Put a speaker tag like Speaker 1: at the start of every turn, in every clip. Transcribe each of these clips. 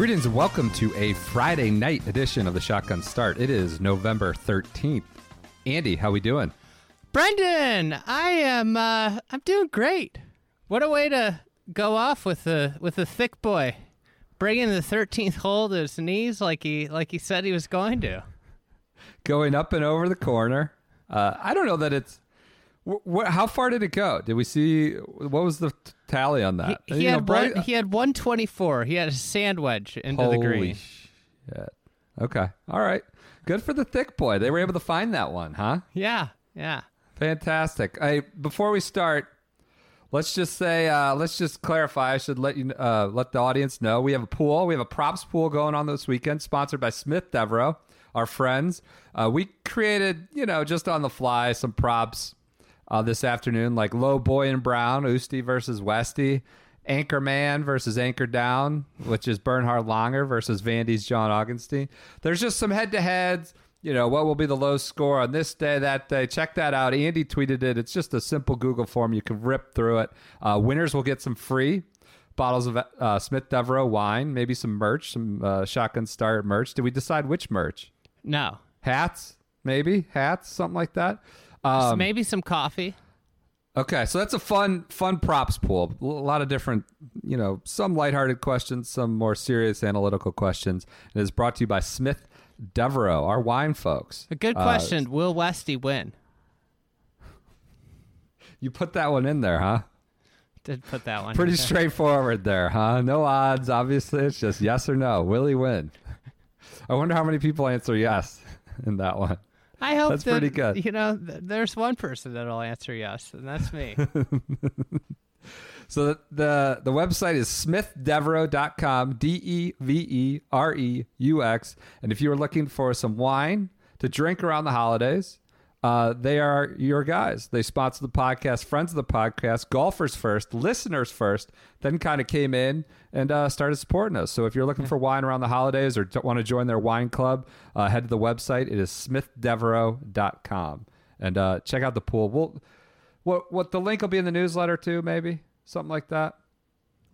Speaker 1: Greetings and welcome to a Friday night edition of the Shotgun Start. It is November 13th. Andy, how we doing?
Speaker 2: Brendan, I am uh I'm doing great. What a way to go off with the with the thick boy. Bringing the 13th hole to his knees like he like he said he was going to.
Speaker 1: Going up and over the corner. Uh, I don't know that it's. Wh- wh- how far did it go? Did we see what was the tally on that?
Speaker 2: He, he
Speaker 1: You know,
Speaker 2: had
Speaker 1: Bryce-
Speaker 2: one, he had 124. He had a sand wedge into the green.
Speaker 1: shit. Okay. All right. Good for the thick boy. They were able to find that one, huh?
Speaker 2: Yeah, yeah.
Speaker 1: Fantastic. Hey, before we start, let's just say, uh, let's just clarify. I should let you, uh, let the audience know we have a pool. We have a props pool going on this weekend, sponsored by Smith Devereaux, our friends. Uh, we created, you know, just on the fly, some props uh, this afternoon, like Low Boy and Brown, Usti versus Westy, Anchor Man versus Anchor Down, which is Bernhard Langer versus Vandy's John Augenstein. There's just some head to heads. You know, what will be the low score on this day, that day? Check that out. Andy tweeted it. It's just a simple Google form. You can rip through it. Uh, winners will get some free bottles of uh, Smith Devereaux wine, maybe some merch, some uh, Shotgun Start merch. Did we decide which merch?
Speaker 2: No.
Speaker 1: Hats, maybe hats, something like that. Um,
Speaker 2: maybe some coffee.
Speaker 1: Okay, so that's a fun, fun props pool. A lot of different, you know, some lighthearted questions, some more serious analytical questions. And It is brought to you by Smith Devereaux, our wine folks.
Speaker 2: A good
Speaker 1: Uh,
Speaker 2: question. Will Westy win?
Speaker 1: you put that one in there, huh?
Speaker 2: Did put that one.
Speaker 1: Pretty
Speaker 2: in there.
Speaker 1: Pretty straightforward there, huh? No odds, obviously. It's just yes or no. Will he win? I wonder how many people answer yes in that one.
Speaker 2: I hope
Speaker 1: That's
Speaker 2: that,
Speaker 1: pretty good.
Speaker 2: You know, th- there's one person that'll answer yes, and that's me.
Speaker 1: So the the, the website is smithdevereux.com, D E V E R E U X. And if you are looking for some wine to drink around the holidays, uh, they are your guys. They sponsor the podcast, friends of the podcast, golfers first, listeners first, then kind of came in and uh, started supporting us. So if you're looking for wine around the holidays or want to join their wine club, uh, head to the website. It is smithdevereux.com. And uh, check out the pool. We'll, what what the link will be in the newsletter too, maybe something like that,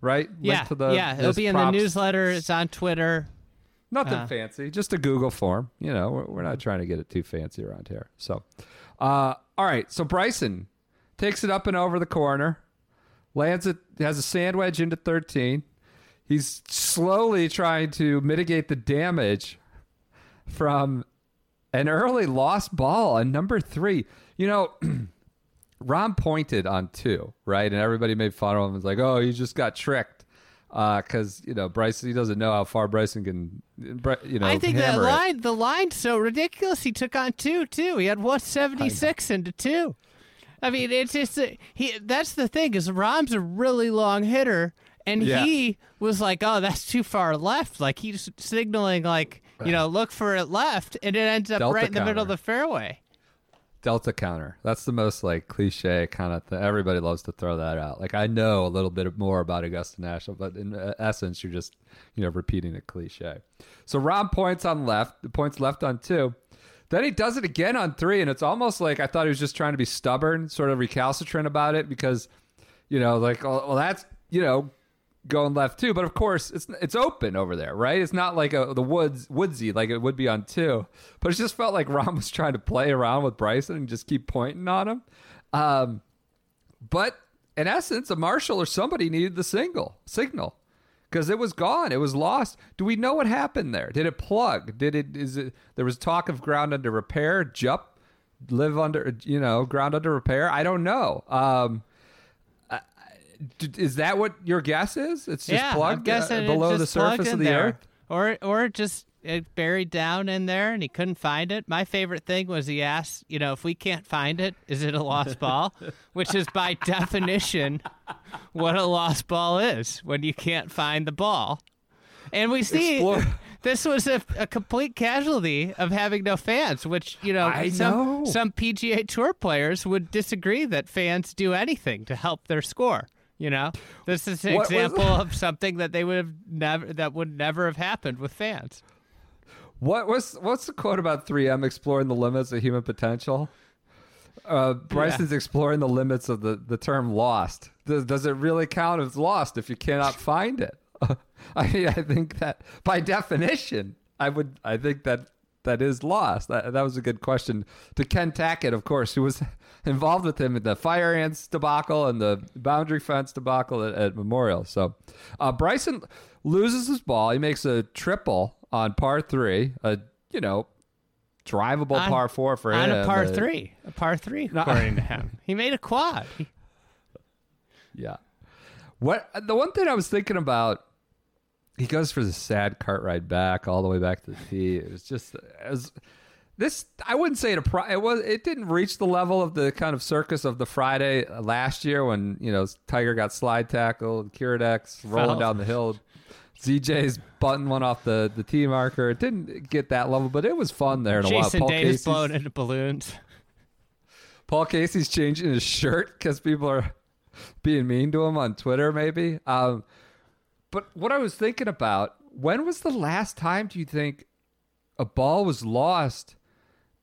Speaker 1: right? Link
Speaker 2: yeah,
Speaker 1: to the-
Speaker 2: yeah. It'll be in the newsletter. It's on Twitter.
Speaker 1: Nothing
Speaker 2: Uh.
Speaker 1: fancy, just a Google form. You know, we're, we're not trying to get it too fancy around here. So, uh, all right. So Bryson takes it up and over the corner, lands it, has a sand wedge into 13. He's slowly trying to mitigate the damage from an early lost ball on number three. You know, Rahm pointed on two, right? And everybody made fun of him. It's like, oh, he just got tricked. Because, you know, Bryson, he doesn't know how far Bryson can, you know,
Speaker 2: I think that
Speaker 1: hammer it.
Speaker 2: line, the line's so ridiculous. He took on two too. He had 176 into two. I mean, it's just uh, he. That's the thing is, Rahm's a really long hitter, and
Speaker 1: Yeah.
Speaker 2: he was like, "Oh, that's too far left." Like he's signaling, like you know, look for it left, and it ends up
Speaker 1: Delta
Speaker 2: right in the middle of the fairway.
Speaker 1: Delta counter. That's the most like cliche kind of thing. Everybody loves to throw that out. Like I know a little bit more about Augusta National, but in uh, essence, you're just you know repeating a cliche. So Rahm points on left, points left on two. Then he does it again on three, and it's almost like I thought he was just trying to be stubborn, sort of recalcitrant about it because, you know, like oh, well that's you know going left too. But of course, it's it's open over there, right? It's not like a, the woods woodsy like it would be on two. But it just felt like Rahm was trying to play around with Bryson and just keep pointing on him. Um, but in essence, a marshal or somebody needed the single signal because it was gone. It was lost. Do we know what happened there? Did it plug? Did it? Is it? There was talk of ground under repair. Jup, live under you know ground under repair. I don't know. Um, is that what your guess is? It's just
Speaker 2: yeah,
Speaker 1: plugged
Speaker 2: I'm guessing
Speaker 1: uh, below the surface of the
Speaker 2: there.
Speaker 1: earth.
Speaker 2: or or just it buried down in there and he couldn't find it. My favorite thing was he asked, you know, if we can't find it, is it a lost ball? Which is by definition what a lost ball is when you can't find the ball. And we see
Speaker 1: Explore-
Speaker 2: this was a, a complete casualty of having no fans, which, you know,
Speaker 1: I
Speaker 2: some,
Speaker 1: know.
Speaker 2: some PGA Tour players would disagree that fans do anything to help their score. You know, this is an
Speaker 1: What
Speaker 2: example of something that they would have never that would never have happened with fans.
Speaker 1: What was what's the quote about 3M exploring the limits of human potential? Uh, Bryson's exploring the limits of the, the term lost. Does, does it really count as lost if you cannot find it? I mean, I think that by definition, I would I think that that is lost. That, that was a good question to Ken Tackett, of course, who was involved with him in the fire ants debacle and the boundary fence debacle at, at Memorial. So uh, Bryson loses his ball. He makes a triple on par three, a you know drivable
Speaker 2: On-
Speaker 1: par four for
Speaker 2: on
Speaker 1: him.
Speaker 2: a par
Speaker 1: Uh,
Speaker 2: three, a par three, according to him. He made a quad.
Speaker 1: Yeah. What the one thing I was thinking about, he goes for the sad cart ride back all the way back to the tee. It was just as this. I wouldn't say it a pro. It was. It didn't reach the level of the kind of circus of the Friday last year when you know Tiger got slide tackled, Kiradech rolling
Speaker 2: Fell.
Speaker 1: down the hill. ZJ's button one off the the tee marker. It didn't get that level, but it was fun there in a while.
Speaker 2: Jason
Speaker 1: Paul
Speaker 2: Davis
Speaker 1: Casey's-
Speaker 2: blowing into balloons.
Speaker 1: Paul Casey's changing his shirt because people are being mean to him on Twitter, maybe. Um, but what I was thinking about, when was the last time do you think a ball was lost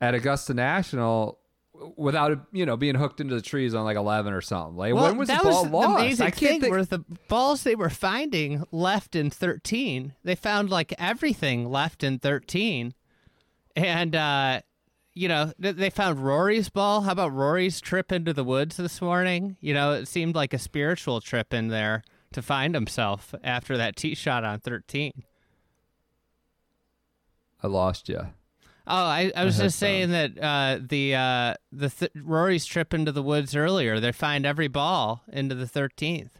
Speaker 1: at Augusta National without it, you know, being hooked into the trees on like 11 or something? Like,
Speaker 2: Well,
Speaker 1: when was the ball
Speaker 2: was
Speaker 1: lost?
Speaker 2: amazing
Speaker 1: I can't
Speaker 2: thing
Speaker 1: think.
Speaker 2: were the balls they were finding left in 13. They found like everything left in 13. And, uh, you know, they found Rory's ball. How about Rory's trip into the woods this morning? You know, it seemed like a spiritual trip in there to find himself after that tee shot on 13.
Speaker 1: I lost you.
Speaker 2: Oh, I, I was
Speaker 1: I
Speaker 2: just saying that uh, the uh, the th- Rory's trip into the woods earlier. They find every ball into the 13th.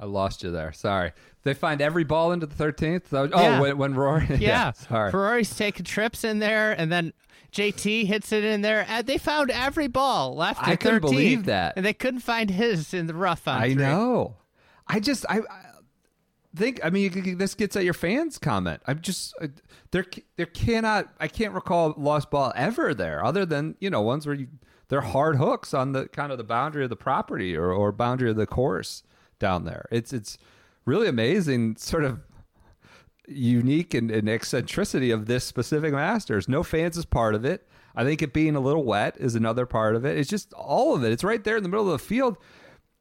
Speaker 1: I lost you there. Sorry. They find every ball into the 13th? Oh,
Speaker 2: Yeah.
Speaker 1: when, when Rory.
Speaker 2: Yeah,
Speaker 1: sorry.
Speaker 2: Ferrari's taking trips in there, and then JT hits it in there. And they found every ball left.
Speaker 1: I couldn't
Speaker 2: 13,
Speaker 1: believe that.
Speaker 2: and they couldn't find his in the rough on.
Speaker 1: I
Speaker 2: three.
Speaker 1: know. I just I, I think I mean this gets at your fans comment. I'm just uh, there there cannot I can't recall lost ball ever there other than you know ones where you they're hard hooks on the kind of the boundary of the property or or boundary of the course down there. It's it's really amazing sort of unique and, and eccentricity of this specific Masters. No fans is part of it. I think it being a little wet is another part of it. It's just all of it. It's right there in the middle of the field.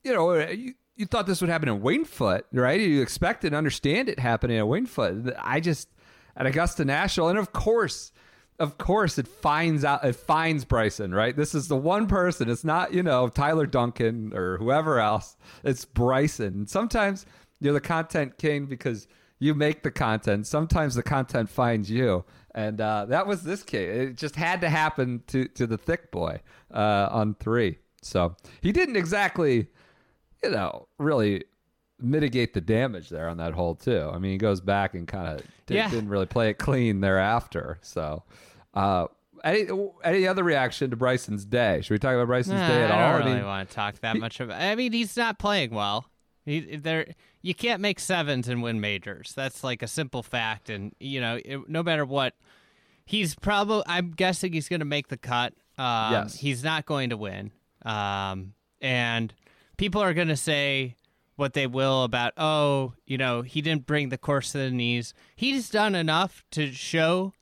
Speaker 1: You know, uh, you, you thought this would happen in Winged Foot, right? You expect and understand it happening at Winged Foot. I just at Augusta National, and of course, of course, it finds out it finds Bryson, right? This is the one person. It's not you know Tyler Duncan or whoever else. It's Bryson. Sometimes you're the content king because you make the content. Sometimes the content finds you, and uh, that was this case. It just had to happen to to the thick boy uh, on three. So he didn't exactly, you know, really mitigate the damage there on that hole too. I mean, he goes back and kind of did,
Speaker 2: Yeah.
Speaker 1: didn't really play it clean thereafter. So, uh, any any other reaction to Bryson's day? Should we talk about Bryson's
Speaker 2: Nah,
Speaker 1: day at
Speaker 2: I
Speaker 1: all?
Speaker 2: don't
Speaker 1: I
Speaker 2: really
Speaker 1: mean,
Speaker 2: want to talk that much about. I mean, he's not playing well. He there. You can't make sevens and win majors. That's like a simple fact. And you know, it, no matter what, he's probably. I'm guessing he's going to make the cut. Um,
Speaker 1: Yes.
Speaker 2: He's not going to win. Um, and people are going to say what they will about, oh, you know, he didn't bring the course to the knees. He's done enough to show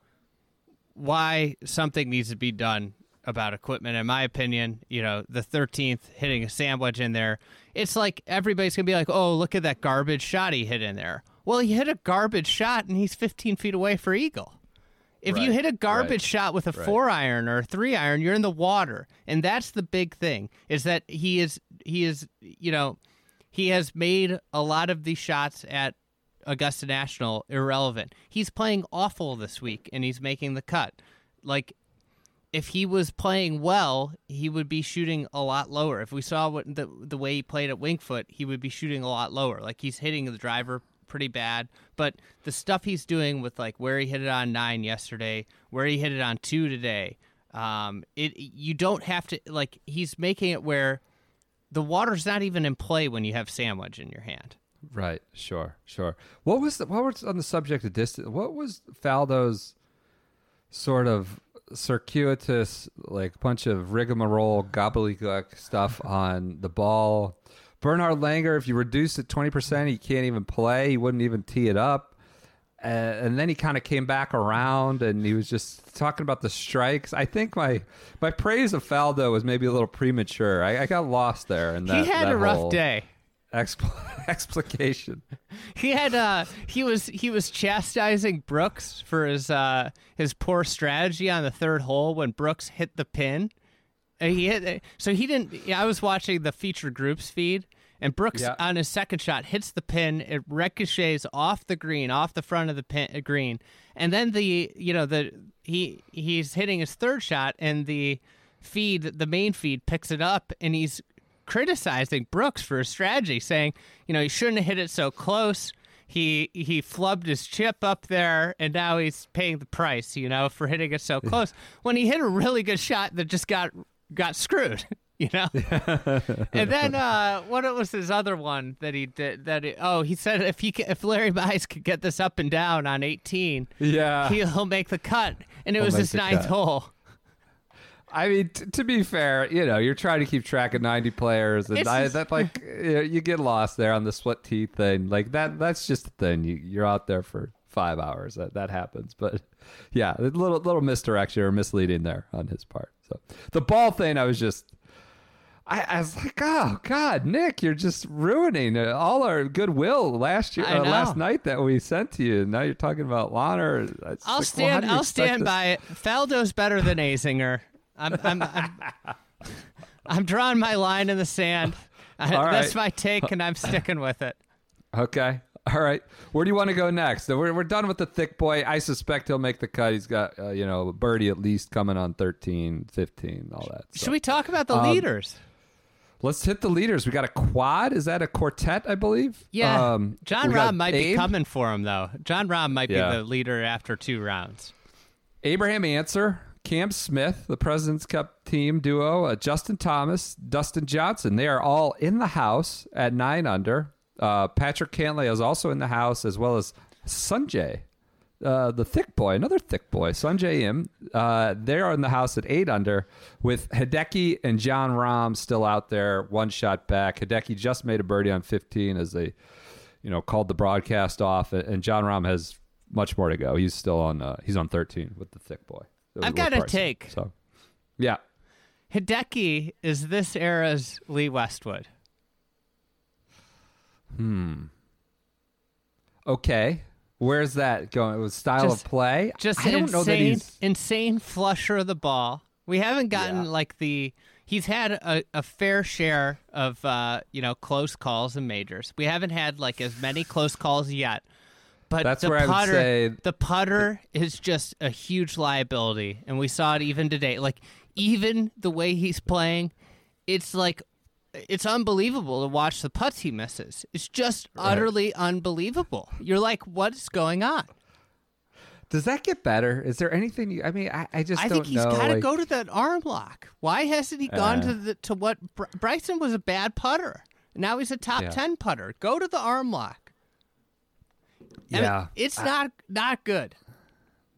Speaker 2: why something needs to be done about equipment. In my opinion, you know, the 13th hitting a sandwich in there, it's like everybody's going to be like, oh, look at that garbage shot he hit in there. Well, he hit a garbage shot and he's 15 feet away for Eagle. If you hit a garbage
Speaker 1: right,
Speaker 2: shot with a four iron or a three iron, you're in the water, and that's the big thing. Is that he is he is you know he has made a lot of these shots at Augusta National irrelevant. He's playing awful this week, and he's making the cut. Like if he was playing well, he would be shooting a lot lower. If we saw what the the way he played at Wingfoot, he would be shooting a lot lower. Like he's hitting the driver pretty bad. But the stuff he's doing with like where he hit it on nine yesterday, where he hit it on two today, um, it you don't have to like he's making it where the water's not even in play when you have sandwich in your hand.
Speaker 1: Right. Sure. Sure. What was the, what was on the subject of distance? What was Faldo's sort of circuitous, like bunch of rigmarole, gobbledygook stuff on the ball? Bernhard Langer, if you reduce it twenty percent, he can't even play. He wouldn't even tee it up. Uh, and then he kind of came back around, and he was just talking about the strikes. I think my my praise of Faldo was maybe a little premature. I, I got lost there. And
Speaker 2: he had a rough day.
Speaker 1: Expl- explication.
Speaker 2: He had uh he was he was chastising Brooks for his uh his poor strategy on the third hole when Brooks hit the pin. And he hit so he didn't yeah, I was watching the feature groups feed and Brooks
Speaker 1: Yeah.
Speaker 2: on his second shot hits the pin, it ricochets off the green, off the front of the pin, uh, green. And then the you know the he he's hitting his third shot and the feed the main feed picks it up and he's criticizing Brooks for his strategy, saying, you know, he shouldn't have hit it so close. He he flubbed his chip up there, and now he's paying the price, you know, for hitting it so close. when he hit a really good shot that just got got screwed, you know. and then uh, what was his other one that he did? That he, oh, he said if he if Larry Mize could get this up and down on eighteen,
Speaker 1: Yeah.
Speaker 2: he, he'll make the cut. And it
Speaker 1: He'll
Speaker 2: was his ninth
Speaker 1: cut.
Speaker 2: hole.
Speaker 1: I mean, t- to be fair, you know, you're trying to keep track of 90 players, and I, that like you, know, you get lost there on the split teeth thing. Like that, that's just a thing. You, you're out there for five hours. That that happens. But yeah, a little little misdirection or misleading there on his part. So the ball thing, I was just. I, I was like, oh God, Nick, you're just ruining all our goodwill last year, uh, last night that we sent to you. Now you're talking about like,
Speaker 2: I'll
Speaker 1: well,
Speaker 2: stand.
Speaker 1: do
Speaker 2: I'll stand by it. Faldo's better than Azinger. I'm. I'm. I'm, I'm drawing my line in the sand. I,
Speaker 1: All
Speaker 2: That's my take, and I'm sticking with it.
Speaker 1: Okay. All right. Where do you want to go next? We're, we're done with the thick boy. I suspect he'll make the cut. He's got, uh, you know, birdie at least coming on 13, 15, all that. So.
Speaker 2: Should we talk about the
Speaker 1: Um,
Speaker 2: leaders?
Speaker 1: Let's hit the leaders. We got a quad. Is that a quartet, I believe?
Speaker 2: Yeah,
Speaker 1: Um, Jon
Speaker 2: Rahm might be coming for him though. Jon Rahm might
Speaker 1: Yeah.
Speaker 2: be the leader after two rounds.
Speaker 1: Abraham Ancer, Cam Smith, the President's Cup team duo, uh, Justin Thomas, Dustin Johnson. They are all in the house at nine under. Uh, Patrick Cantlay is also in the house, as well as Sungjae, uh, the thick boy, another thick boy, Sungjae Im. Uh, they're in the house at eight under, with Hideki and Jon Rahm still out there, one shot back. Hideki just made a birdie on 15 as they, you know, called the broadcast off, and Jon Rahm has much more to go. He's still on. Uh, he's on 13 with the thick boy.
Speaker 2: I've got a take.
Speaker 1: So, yeah.
Speaker 2: Hideki is this era's Lee Westwood. Hmm.
Speaker 1: Okay. Where's that going? It was style
Speaker 2: Just-
Speaker 1: of play.
Speaker 2: Just
Speaker 1: I don't
Speaker 2: insane,
Speaker 1: know that he's.
Speaker 2: insane flusher of the ball. We haven't gotten
Speaker 1: Yeah.
Speaker 2: like the. He's had a, a fair share of uh, you know close calls and majors. We haven't had like as many close calls yet. But
Speaker 1: That's
Speaker 2: the
Speaker 1: where I would
Speaker 2: putter,
Speaker 1: say-
Speaker 2: the putter is just a huge liability, and we saw it even today. Like even the way he's playing, it's like it's unbelievable to watch the putts he misses. It's just utterly unbelievable. You're like, what is going on?
Speaker 1: Does that get better? Is there anything? You, I mean, I, I just
Speaker 2: I
Speaker 1: don't
Speaker 2: think he's got to
Speaker 1: like-
Speaker 2: go to that arm lock. Why hasn't he gone
Speaker 1: Uh.
Speaker 2: to the to what Br- Bryson was a bad putter. Now he's a top
Speaker 1: Yeah.
Speaker 2: ten putter. Go to the arm lock.
Speaker 1: Yeah.
Speaker 2: it- it's not not good.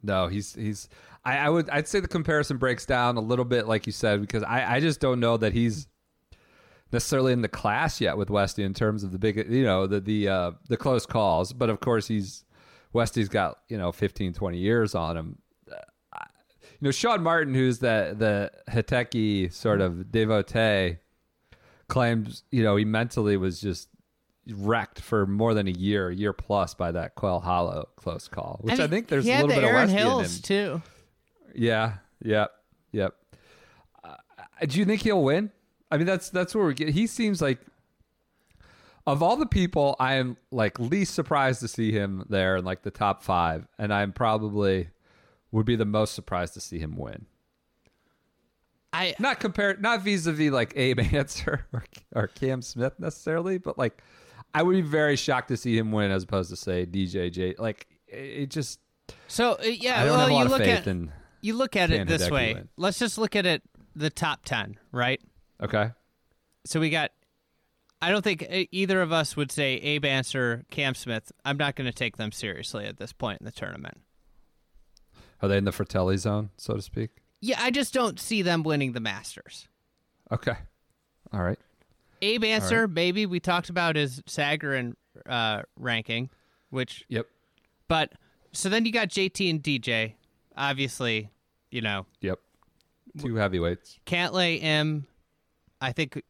Speaker 1: No, he's he's. I, I would I'd say the comparison breaks down a little bit, like you said, because I I just don't know that he's necessarily in the class yet with Westy in terms of the big you know the the uh, the close calls. But of course he's Westy's got you know 15, 20 years on him. Uh, You know Sean Martin, who's the the Hideki sort of devotee, claims you know he mentally was just wrecked for more than a year, a year plus by that Quail Hollow close call, which I,
Speaker 2: mean,
Speaker 1: think there's a little
Speaker 2: the
Speaker 1: bit
Speaker 2: Aaron
Speaker 1: of Westy in
Speaker 2: Hills
Speaker 1: him.
Speaker 2: too.
Speaker 1: Yeah, yep, yep. Uh, do you think he'll win? I mean, that's that's where we get. He seems like of all the people, I am like least surprised to see him there in like the top five, and I'm probably would be the most surprised to see him win.
Speaker 2: I
Speaker 1: Not compared, not vis-a-vis like Abe Answer or, or Cam Smith necessarily, but like I would be very shocked to see him win as opposed to say DJJ. Like it, just
Speaker 2: So uh, yeah,
Speaker 1: I don't
Speaker 2: well,
Speaker 1: have a lot
Speaker 2: you
Speaker 1: of
Speaker 2: look
Speaker 1: faith
Speaker 2: at you look at it this way.
Speaker 1: win?
Speaker 2: Let's just look at it the top ten, right?
Speaker 1: Okay,
Speaker 2: So we got. I don't think e- either of us would say Abe Ancer, Cam Smith. I'm not going to take them seriously at this point in the tournament.
Speaker 1: are they in the Frittelli zone, so to speak?
Speaker 2: Yeah, I just don't see them winning the Masters.
Speaker 1: Okay, all right.
Speaker 2: Abe Ancer, maybe we talked about his Sagarin uh, ranking, which
Speaker 1: Yep,
Speaker 2: but so then you got JT and DJ. Obviously, you know
Speaker 1: yep. Two heavyweights.
Speaker 2: Cantlay M. I think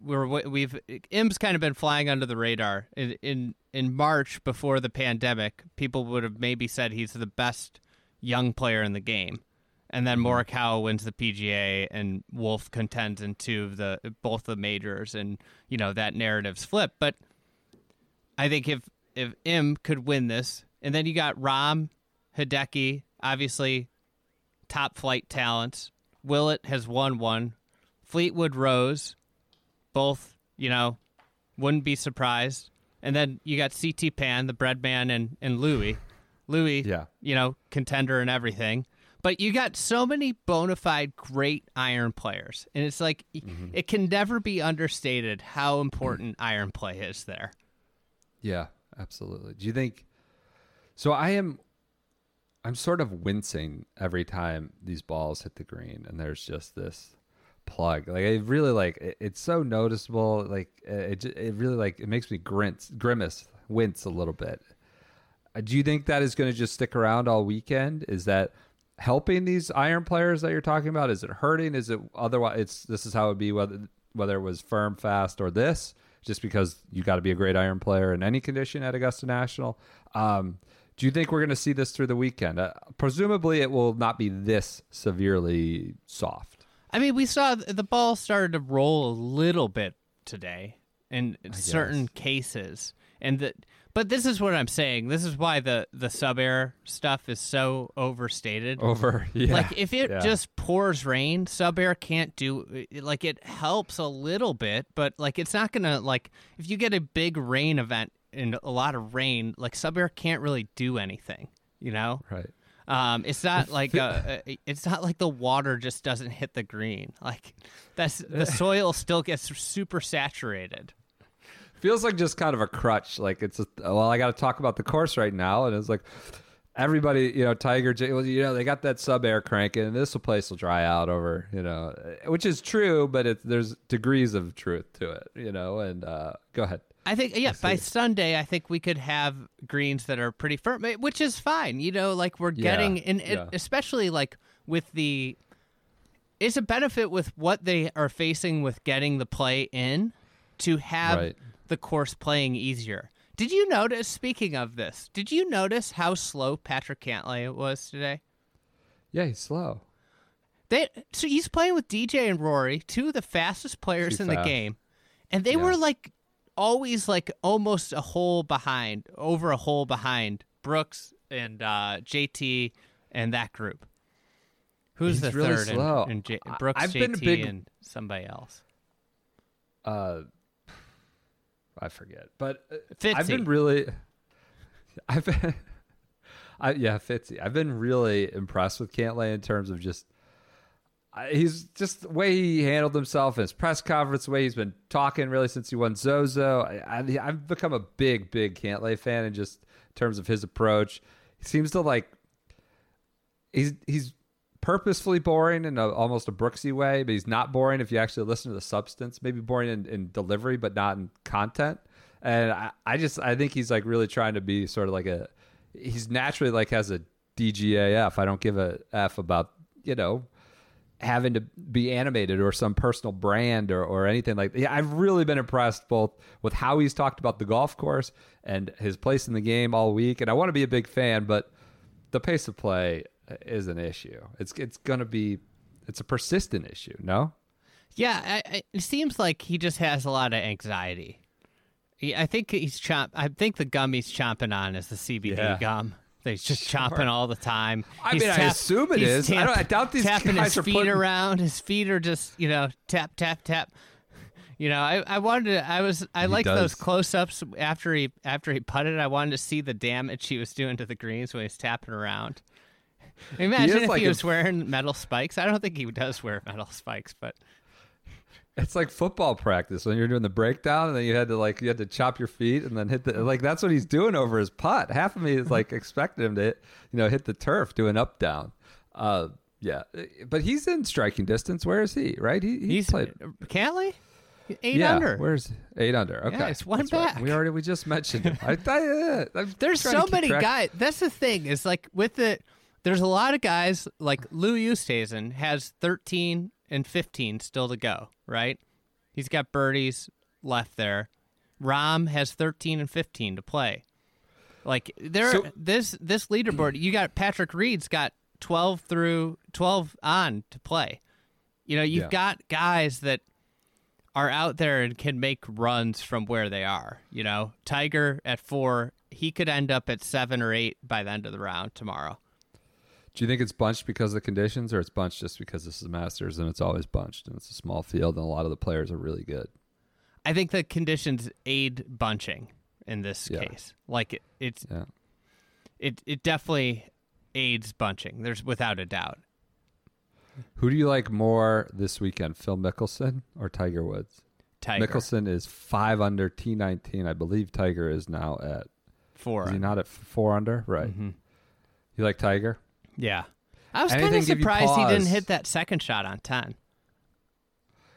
Speaker 2: we're we've Im's kind of been flying under the radar in in in March before the pandemic. People would have maybe said he's the best young player in the game, and then mm-hmm. Morikawa wins the PGA and Wolff contends in two of the both the majors, and you know that narrative's flipped. But I think if if Im could win this, and then you got Rahm, Hideki, obviously top flight talents. Willett has won one. Fleetwood Rose, both, you know, wouldn't be surprised. And then you got CT Pan, the bread man, and, and Louis. Louis,
Speaker 1: Yeah.
Speaker 2: you know, contender and everything. But you got so many bona fide great iron players. And it's like, it can never be understated how important iron play is there.
Speaker 1: Yeah, absolutely. Do you think? So I am. I'm sort of wincing every time these balls hit the green, and there's just this plug. Like I really like. It, it's so noticeable. Like it. It really like. It makes me grince, grimace, wince a little bit. Uh, Do you think that is going to just stick around all weekend? Is that helping these iron players that you're talking about? Is it hurting? Is it otherwise? It's this is how it would be whether whether it was firm, fast, or this. Just because you got to be a great iron player in any condition at Augusta National. Um, do you think we're going to see this through the weekend? Uh, presumably, it will not be this severely soft.
Speaker 2: I mean, we saw the ball started to roll a little bit today in certain cases, and the, but this is what I'm saying. This is why the the sub air stuff is so overstated.
Speaker 1: Over, yeah.
Speaker 2: Like if it
Speaker 1: yeah.
Speaker 2: just pours rain, sub air can't do like it helps a little bit, but like it's not gonna like if you get a big rain event and a lot of rain, like sub air can't really do anything. You know,
Speaker 1: right.
Speaker 2: um, it's not like uh, it's not like the water just doesn't hit the green. Like that's the soil still gets super saturated.
Speaker 1: Feels like just kind of a crutch. Like it's a, well, I got to talk about the course right now, and it's like everybody, you know, Tiger, you know, they got that sub air cranking, and this place will dry out over, you know, which is true, but it's there's degrees of truth to it, you know. And uh, go ahead.
Speaker 2: I think yeah, by Sunday I think we could have greens that are pretty firm, eh, which is fine. You know, like we're
Speaker 1: Yeah,
Speaker 2: getting and and
Speaker 1: yeah.
Speaker 2: especially like with the it's a benefit with what they are facing with getting the play in to have
Speaker 1: Right.
Speaker 2: The course playing easier. Did you notice speaking of this? Did you notice how slow Patrick Cantlay was today?
Speaker 1: Yeah, he's slow.
Speaker 2: They so he's playing with DJ and Rory, two of the fastest players
Speaker 1: Too
Speaker 2: in the game, and they
Speaker 1: Yeah.
Speaker 2: were like always like almost a hole behind, over a hole behind Brooks and uh, JT and that group. Who's
Speaker 1: He's
Speaker 2: the
Speaker 1: really
Speaker 2: third?
Speaker 1: slow.
Speaker 2: And, and J- Brooks,
Speaker 1: I've
Speaker 2: JT,
Speaker 1: been a big-
Speaker 2: and somebody else.
Speaker 1: Uh, I forget, but uh,
Speaker 2: Fitzy.
Speaker 1: I've been really, I've been, I yeah, Fitzy. I've been really impressed with Cantlay in terms of just. I- He's just the way he handled himself in his press conference, the way he's been talking really since he won Zozo. I, I've become a big, big Cantlay fan in just terms of his approach. He seems to like he's he's purposefully boring in a, almost a Brooksy way, but he's not boring if you actually listen to the substance. Maybe boring in, in delivery, but not in content. And I, I just I think he's like really trying to be sort of like a he's naturally like has a DGAF. I don't give a f about you know having to be animated or some personal brand or, or anything like that. Yeah, I've really been impressed both with how he's talked about the golf course and his place in the game all week. And I want to be a big fan, but the pace of play is an issue. It's it's going to be it's a persistent issue. No,
Speaker 2: Yeah, I, it seems like he just has a lot of anxiety. I think he's chomp. I think the gum he's chomping on is the CBD
Speaker 1: Yeah.
Speaker 2: gum. He's just chomping all the time.
Speaker 1: I
Speaker 2: He's
Speaker 1: mean, I assume it
Speaker 2: is.
Speaker 1: is. I don't- I doubt these
Speaker 2: tapping
Speaker 1: guys
Speaker 2: his
Speaker 1: are
Speaker 2: feet
Speaker 1: putting-
Speaker 2: around. His feet are just you know tap tap tap. You know, I, I wanted to. I was. I
Speaker 1: He
Speaker 2: liked those close-ups after he after he putted. I wanted to see the damage he was doing to the greens when he's tapping around. Imagine
Speaker 1: is
Speaker 2: if
Speaker 1: like
Speaker 2: he
Speaker 1: a-
Speaker 2: was wearing metal spikes. I don't think he does wear metal spikes, but
Speaker 1: It's like football practice when you're doing the breakdown and then you had to like you had to chop your feet and then hit the like that's what he's doing over his putt. Half of me is like expecting him to hit, you know hit the turf doing up down. Uh, yeah, but he's in striking distance. Where is he? Right? He he's,
Speaker 2: he's
Speaker 1: played
Speaker 2: Cantlay eight
Speaker 1: yeah.
Speaker 2: under.
Speaker 1: Where's eight under? Okay,
Speaker 2: it's one
Speaker 1: That's right.
Speaker 2: back.
Speaker 1: We already we just mentioned him. I, I, I'm
Speaker 2: There's so many guys. That's the thing. Is like with the there's a lot of guys like Lou Oosthuizen has 13 and 15 still to go. Right? He's got birdies left there. Rahm has 13 and 15 to play. Like there,
Speaker 1: So-
Speaker 2: this this leaderboard, you got Patrick Reed's got 12 through 12 on to play. You know, you've
Speaker 1: Yeah.
Speaker 2: got guys that are out there and can make runs from where they are. You know, Tiger at four, he could end up at seven or eight by the end of the round tomorrow.
Speaker 1: Do you think it's bunched because of the conditions, or it's bunched just because this is Masters and it's always bunched and it's a small field and a lot of the players are really good?
Speaker 2: I think the conditions aid bunching in this
Speaker 1: Yeah.
Speaker 2: case. Like it, it's
Speaker 1: Yeah.
Speaker 2: it it definitely aids bunching. There's without a doubt.
Speaker 1: Who do you like more this weekend, Phil Mickelson or Tiger Woods?
Speaker 2: Tiger
Speaker 1: Mickelson is five under T nineteen. I believe Tiger is now at.
Speaker 2: four.
Speaker 1: Is he not at four under? Right.
Speaker 2: Mhm.
Speaker 1: You like Tiger?
Speaker 2: Yeah. I was kind of
Speaker 1: give you
Speaker 2: surprised he didn't hit that second shot on ten.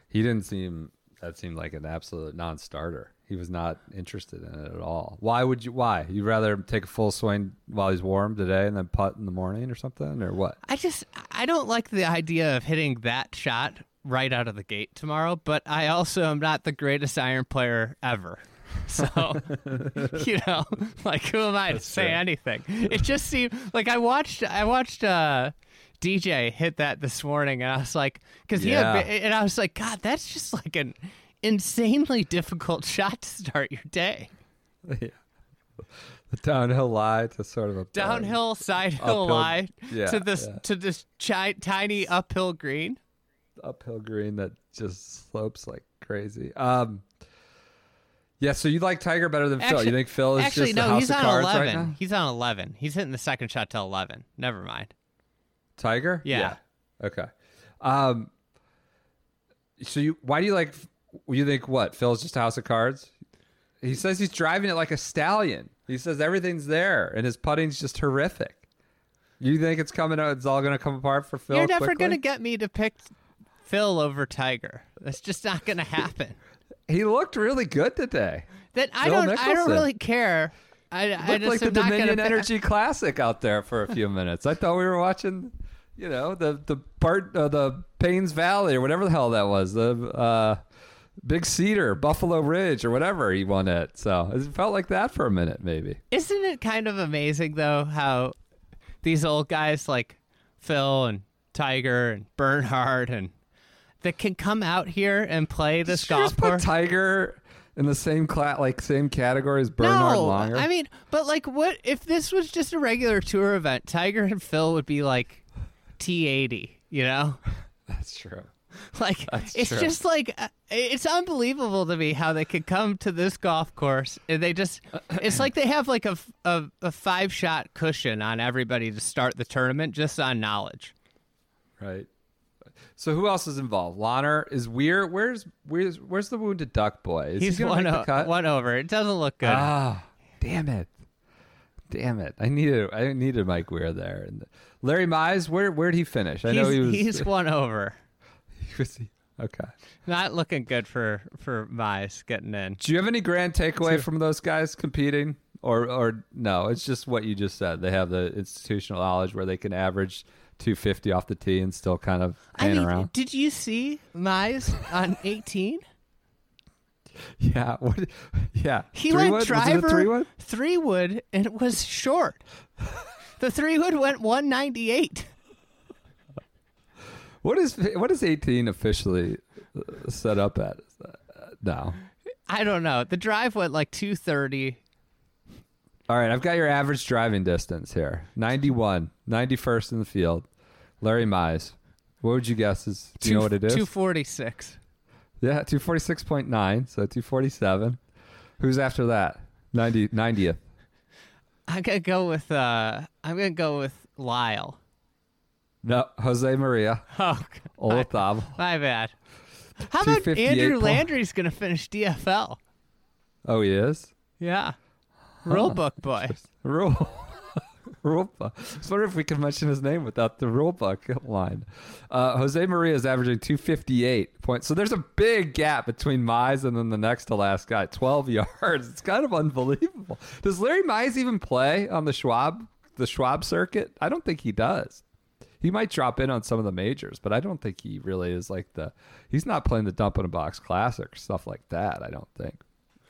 Speaker 1: He didn't seem. That seemed like an absolute non-starter. He was not interested in it at all. Why would you? Why you'd rather take a full swing while he's warm today and then putt in the morning or something or what?
Speaker 2: I just I don't like the idea of hitting that shot right out of the gate tomorrow, but I also am not the greatest iron player ever. So, you know, like who am I to say
Speaker 1: true.
Speaker 2: anything? It just seemed like I watched I watched uh DJ hit that this morning and I was like cuz he
Speaker 1: Yeah.
Speaker 2: had, and I was like god, that's just like an insanely difficult shot to start your day.
Speaker 1: yeah. The downhill lie to sort of a
Speaker 2: Downhill side hill lie
Speaker 1: yeah,
Speaker 2: to this
Speaker 1: yeah.
Speaker 2: to this chi- tiny uphill green.
Speaker 1: uphill green that just slopes like crazy. Um, yeah, so you like Tiger better than Phil? You think Phil is
Speaker 2: actually
Speaker 1: just
Speaker 2: no?
Speaker 1: a house
Speaker 2: he's
Speaker 1: of
Speaker 2: on
Speaker 1: cards
Speaker 2: eleven.
Speaker 1: right now?
Speaker 2: He's on eleven. He's hitting the second shot to eleven. Never mind.
Speaker 1: Tiger?
Speaker 2: Yeah.
Speaker 1: Okay. Um, so you why do you like? You think what? Phil's just a house of cards? He says he's driving it like a stallion. He says everything's there, and his putting's just horrific. You think it's coming out? It's all going to come apart for Phil?
Speaker 2: You're never gonna get me to pick Phil over Tiger. That's just not gonna happen.
Speaker 1: He looked really good today.
Speaker 2: That I
Speaker 1: Phil
Speaker 2: don't. I don't really care. I, I
Speaker 1: looked
Speaker 2: just
Speaker 1: like the Dominion Energy Classic out there for a few minutes. I thought we were watching, you know, the the part uh, the Paynes Valley or whatever the hell that was, the uh, Big Cedar, Buffalo Ridge or whatever he won it. So it felt like that for a minute, maybe.
Speaker 2: Isn't it kind of amazing though how these old guys like Phil and Tiger and Bernhard and that can come out here and play this
Speaker 1: Did
Speaker 2: golf
Speaker 1: just put
Speaker 2: course?
Speaker 1: Tiger in the same cla- like same category as Bernhard
Speaker 2: no,
Speaker 1: Langer.
Speaker 2: I mean, but like, what if this was just a regular tour event? Tiger and Phil would be like T eighty, you know?
Speaker 1: That's true.
Speaker 2: Like
Speaker 1: That's
Speaker 2: it's
Speaker 1: true.
Speaker 2: just like uh, it's unbelievable to me how they could come to this golf course and they just it's like they have like a a five shot cushion on everybody to start the tournament just on knowledge.
Speaker 1: Right. So who else is involved? Launer is Weir. Where's where's where's the wounded duck boy? Is
Speaker 2: He's
Speaker 1: he
Speaker 2: one, o- one over. It doesn't look good.
Speaker 1: Ah, damn it, damn it! I needed I needed Mike Weir there. And Larry Mize, where where'd he finish? I
Speaker 2: he's,
Speaker 1: know he was.
Speaker 2: he's one over.
Speaker 1: he was okay.
Speaker 2: Not looking good for for Mize getting in.
Speaker 1: Do you have any grand takeaway from those guys competing, or or no? It's just what you just said. They have the institutional knowledge where they can average 250 off the tee and still kind of
Speaker 2: I mean,
Speaker 1: around.
Speaker 2: did you see Mize on 18?
Speaker 1: Yeah. What? Yeah.
Speaker 2: He
Speaker 1: three
Speaker 2: went
Speaker 1: wood?
Speaker 2: driver,
Speaker 1: Was it a three wood?
Speaker 2: three wood, and it was short. the three wood went 198.
Speaker 1: What is what is 18 officially uh, set up at uh, now?
Speaker 2: I don't know. The drive went like 230.
Speaker 1: All right, I've got your average driving distance here. 91, 91st in the field. Larry Mize. What would you guess is do you know what it is?
Speaker 2: 246.
Speaker 1: Yeah, 246.9, so 247. Who's after that? 90, 90th.
Speaker 2: I'm gonna go with uh I'm gonna go with Lyle.
Speaker 1: No, Jose Maria.
Speaker 2: Oh,
Speaker 1: Olazabal.
Speaker 2: my bad. How about Andrew
Speaker 1: point-
Speaker 2: Landry's gonna finish DFL?
Speaker 1: Oh, he is?
Speaker 2: Yeah, rule book boy.
Speaker 1: Rule. Book. I was wondering if we could mention his name without the book line. Uh, Jose Maria is averaging 258 points. So there's a big gap between Mize and then the next to last guy, 12 yards. It's kind of unbelievable. Does Larry Mize even play on the Schwab, the Schwab circuit? I don't think he does. He might drop in on some of the majors, but I don't think he really is like the. He's not playing the dump in a box classic or stuff like that. I don't think.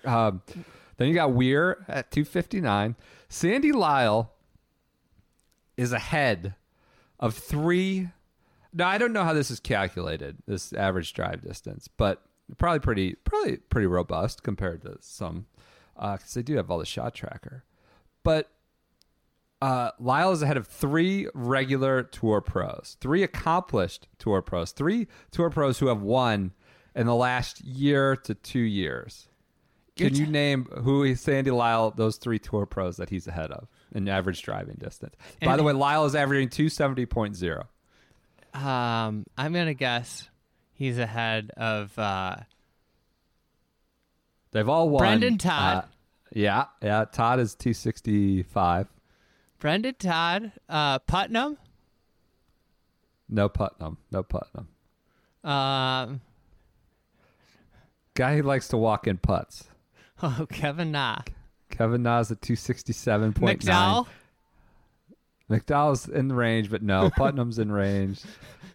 Speaker 1: Um, then you got Weir at 259. Sandy Lyle is ahead of three. Now I don't know how this is calculated, this average drive distance, but probably pretty, probably pretty robust compared to some, because they do have all the shot tracker. But uh, Lyle is ahead of three regular tour pros, three accomplished tour pros, three tour pros who have won in the last year to two years. Can you name who is Sandy Lyle, those three tour pros that he's ahead of in average driving distance? By
Speaker 2: And-
Speaker 1: the way, Lyle is averaging 270.0.
Speaker 2: Um, I'm gonna guess he's ahead of uh,
Speaker 1: They've all won.
Speaker 2: Brendan Todd.
Speaker 1: uh, yeah, yeah. Todd is 265.
Speaker 2: Brendan Todd, uh, Putnam,
Speaker 1: No Putnam. No Putnam.
Speaker 2: um,
Speaker 1: Guy who likes to walk in putts.
Speaker 2: oh Kevin Na,
Speaker 1: Kevin Na's at 267.9.
Speaker 2: McDowell.
Speaker 1: McDowell's in the range, but no, Putnam's in range.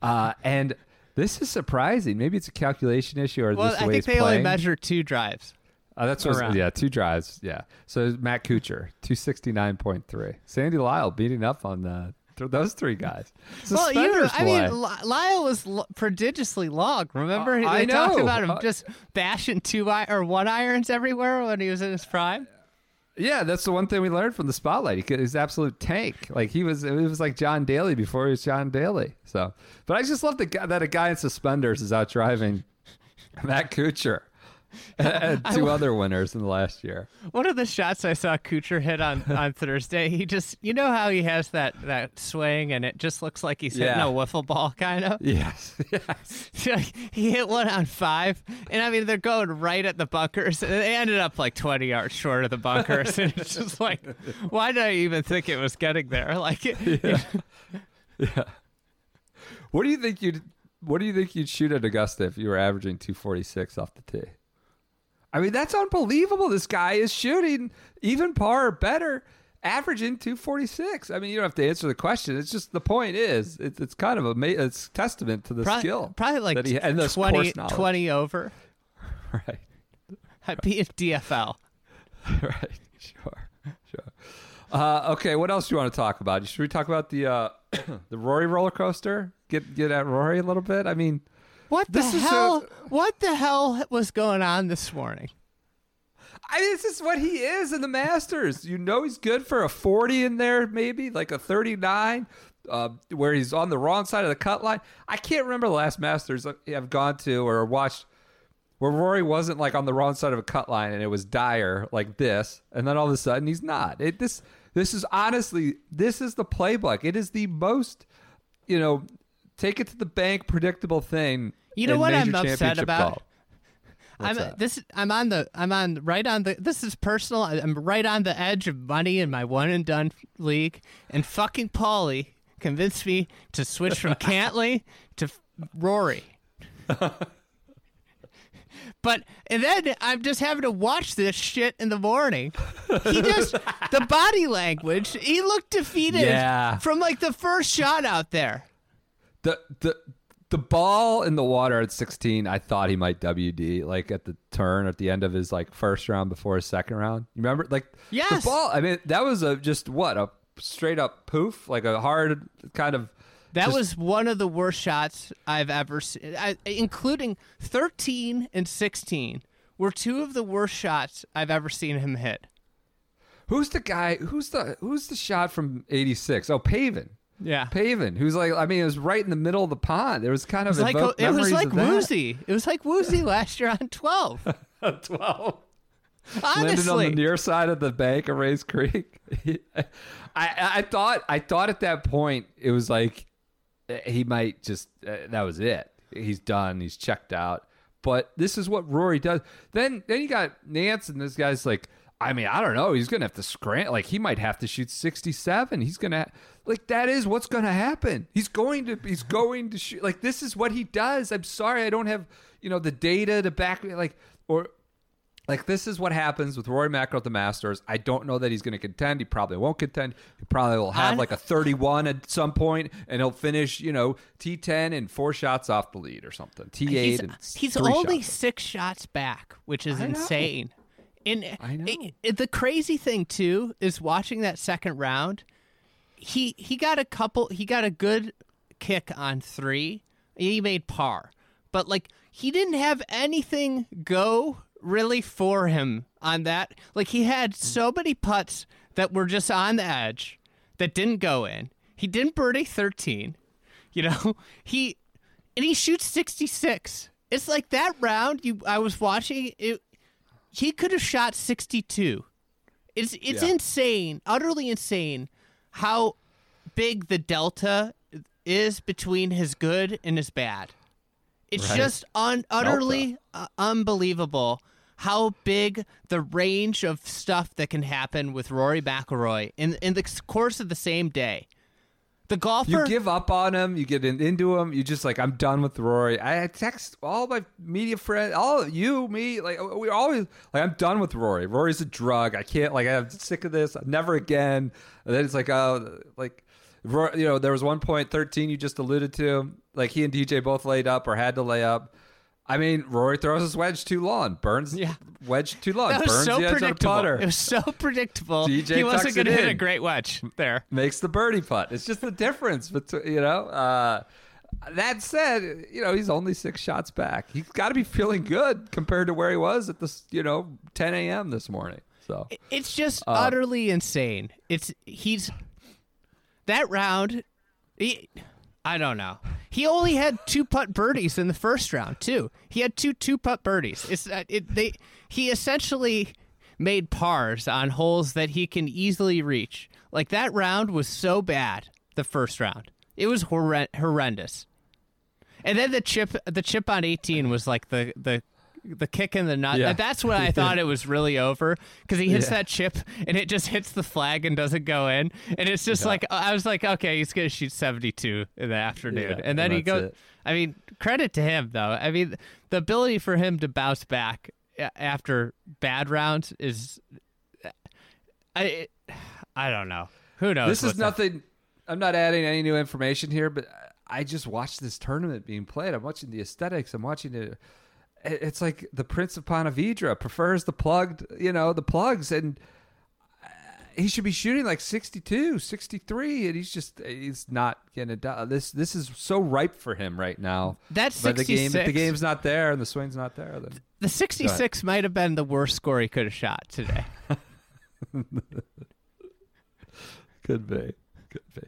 Speaker 1: Uh, and this is surprising. Maybe it's a calculation issue or
Speaker 2: Well,
Speaker 1: the
Speaker 2: I
Speaker 1: way
Speaker 2: think they only measure two drives.
Speaker 1: Uh, that's what, yeah, two drives. Yeah. So Matt Kuchar, 269.3. Sandy Lyle beating up on the, th- those three guys.
Speaker 2: Well, you,
Speaker 1: Suspenders
Speaker 2: I mean, Lyle was l- prodigiously long. Remember,
Speaker 1: Uh, I
Speaker 2: they talked about him
Speaker 1: Uh,
Speaker 2: just bashing two i- or one irons everywhere when he was in his prime.
Speaker 1: Yeah, that's the one thing we learned from the spotlight. He could, he's absolute tank. Like he was, it was like John Daly before he was John Daly. So, but I just love the guy, that a guy in suspenders is out driving Matt Kuchar and two other winners in the last year.
Speaker 2: One of the shots I saw Kuchar hit on, on Thursday, he just, you know how he has that, that swing and it just looks like he's hitting
Speaker 1: Yeah.
Speaker 2: a wiffle ball, kind of?
Speaker 1: Yes, yes.
Speaker 2: he hit one on five, and I mean, they're going right at the bunkers. and They ended up like 20 yards short of the bunkers. and it's just like, why did I even think it was getting there? Like, it,
Speaker 1: What do you think you'd What do you think you'd shoot at Augusta if you were averaging 246 off the tee? I mean, that's unbelievable. This guy is shooting even par or better, averaging 246. I mean, you don't have to answer the question. It's just the point is, it's, it's kind of a it's testament to the
Speaker 2: probably,
Speaker 1: skill,
Speaker 2: probably like
Speaker 1: he, and the
Speaker 2: 20, 20 over.
Speaker 1: Right,
Speaker 2: I'd be at DFL.
Speaker 1: right, sure, sure. Uh, okay, what else do you want to talk about? Should we talk about the uh, the Rory roller coaster? Get get at Rory a little bit. I mean.
Speaker 2: What the
Speaker 1: This is a-
Speaker 2: hell? what the hell was going on this morning?
Speaker 1: I mean, this is what he is in the Masters. You know, he's good for a 40 in there, maybe like a 39, uh, where he's on the wrong side of the cut line. I can't remember the last Masters I've gone to or watched where Rory wasn't like on the wrong side of a cut line and it was dire like this, and then all of a sudden he's not. It this this is honestly this is the playbook. It is the most, you know, take it to the bank predictable thing.
Speaker 2: You know what I'm upset about? I'm
Speaker 1: that?
Speaker 2: this. I'm on the. I'm on right on the. This is personal. I'm right on the edge of money in my one and done league, and fucking Paulie convinced me to switch from Cantlay to Rory. But and then I'm just having to watch this shit in the morning. He just the body language. He looked defeated
Speaker 1: Yeah.
Speaker 2: from like the first shot out there.
Speaker 1: the the the ball in the water at 16 i thought he might wd like at the turn at the end of his like first round before his second round you remember like
Speaker 2: Yes.
Speaker 1: the ball i mean that was a just what a straight up poof like a hard kind of
Speaker 2: That
Speaker 1: just-
Speaker 2: was one of the worst shots I've ever seen, I, including 13 and 16 were two of the worst shots I've ever seen him hit.
Speaker 1: who's the guy who's the who's the shot from 86 oh Pavin
Speaker 2: Yeah.
Speaker 1: Pavin, who's like, I mean, it was right in the middle of the pond. It was kind
Speaker 2: It
Speaker 1: of
Speaker 2: was like it was like. Woosie. It was like Woosie last year on twelve.
Speaker 1: Twelve. landed on the near side of the bank of Rae's Creek. I, I thought I thought at that point it was like eh, he might just uh, that was it. He's done. He's checked out. But this is what Rory does. Then then you got Nance and this guy's like. I mean, I don't know. He's gonna have to scram. Like he might have to shoot sixty-seven. He's gonna like that is what's gonna happen. He's going to he's going to shoot. Like this is what he does. I'm sorry, I don't have you know the data to back like or like this is what happens with Rory McIlroy at the Masters. I don't know that he's going to contend. He probably won't contend. He probably will have like a 31 at some point, and he'll finish, you know, T10 and four shots off the lead or something. T8
Speaker 2: he's,
Speaker 1: and
Speaker 2: he's only
Speaker 1: shots.
Speaker 2: six shots back, which is insane. And
Speaker 1: I know.
Speaker 2: it- it- the crazy thing too is watching that second round. He he got a couple. He got a good kick on three. He made par, but like he didn't have anything go really for him on that. Like he had mm. so many putts that were just on the edge that didn't go in. He didn't birdie thirteen. You know he and he shoots 66 it's like that round you i was watching it he could have shot 62 it's it's
Speaker 1: Yeah.
Speaker 2: insane utterly insane how big the delta is between his good and his bad it's
Speaker 1: Right.
Speaker 2: just un- utterly uh, unbelievable how big the range of stuff that can happen with Rory McIlroy in in the course of the same day. The golfer
Speaker 1: You give up on him. You get in, into him. You just like, I'm done with Rory. I text all my media friends, all you, me, like uh, we're always like, I'm done with Rory. Rory's a drug. I can't like, I'm sick of this. Never again. And then it's like, oh, like, Ro- you know, there was one point 13 you just alluded to. Like he and DJ both laid up or had to lay up. I mean, Rory throws his wedge too long, burns
Speaker 2: Yeah.
Speaker 1: wedge too long,
Speaker 2: that was
Speaker 1: burns
Speaker 2: so
Speaker 1: the
Speaker 2: predictable.
Speaker 1: putter.
Speaker 2: It was so predictable.
Speaker 1: DJ
Speaker 2: he wasn't going to hit a great wedge there.
Speaker 1: makes the birdie putt. It's just the difference between you know. Uh, that said, you know he's only six shots back. He's got to be feeling good compared to where he was at this you know 10 a.m. this morning. So
Speaker 2: It's just
Speaker 1: Uh,
Speaker 2: utterly insane. It's he's that round. He, I don't know. He only had two putt birdies in the first round too. He had two two putt birdies. It's uh, it they he essentially made pars on holes that he can easily reach. Like that round was so bad. The first round, it was horren- horrendous. And then the chip, the chip on eighteen was like the the the kick in the nut.
Speaker 1: Yeah.
Speaker 2: That's when I thought it was really over because he hits
Speaker 1: Yeah.
Speaker 2: that chip and it just hits the flag and doesn't go in. And it's just like I was like, okay, he's gonna shoot seventy two in the afternoon,
Speaker 1: Yeah,
Speaker 2: and then
Speaker 1: and
Speaker 2: he goes.
Speaker 1: it.
Speaker 2: I mean, credit to him though. I mean, the ability for him to bounce back after bad rounds is, I, I don't know. Who knows?
Speaker 1: this is nothing. I'm not adding any new information here, but I just watched this tournament being played. I'm watching the aesthetics. I'm watching it. It- It's like the Prince of Panavidra prefers the plugged, you know, the plugs, and uh, he should be shooting like 62, 63, and he's just he's not getting it done. This this is so ripe for him right now. That's the game, if the game's not there and the swing's not there, then
Speaker 2: The 66 might have been the worst score he could have shot today.
Speaker 1: Could be. Could be.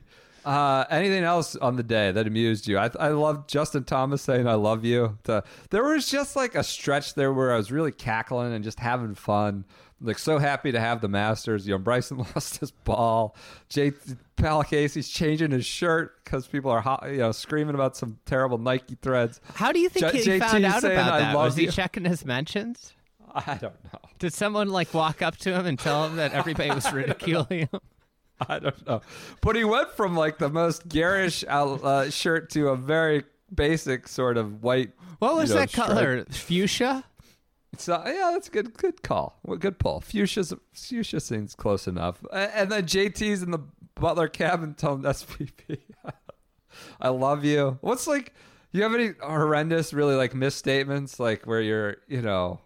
Speaker 1: Uh, anything else on the day that amused you? I, I love Justin Thomas saying "I love you." To, there was just like a stretch there where I was really cackling and just having fun. Like so happy to have the Masters. You know, Bryson lost his ball. Jay Paul Casey's changing his shirt because people are hot, you know screaming about some terrible Nike threads.
Speaker 2: How do you think
Speaker 1: J-
Speaker 2: he
Speaker 1: JT
Speaker 2: found out
Speaker 1: saying,
Speaker 2: about
Speaker 1: "I
Speaker 2: that? Was he
Speaker 1: you."
Speaker 2: checking his mentions?
Speaker 1: I don't know.
Speaker 2: Did someone like walk up to him and tell him that everybody was ridiculing him?
Speaker 1: I don't know. But he went from like the most garish uh, shirt to a very basic sort of white.
Speaker 2: What was
Speaker 1: you know,
Speaker 2: that
Speaker 1: stripe.
Speaker 2: color? Fuchsia?
Speaker 1: So yeah, that's a good. Good call. Good pull. Fuchsia's fuchsia seems close enough. And then JT's in the Butler cabin telling SVP, "I love you." What's like? You have any horrendous, really like misstatements, like where you're, you know,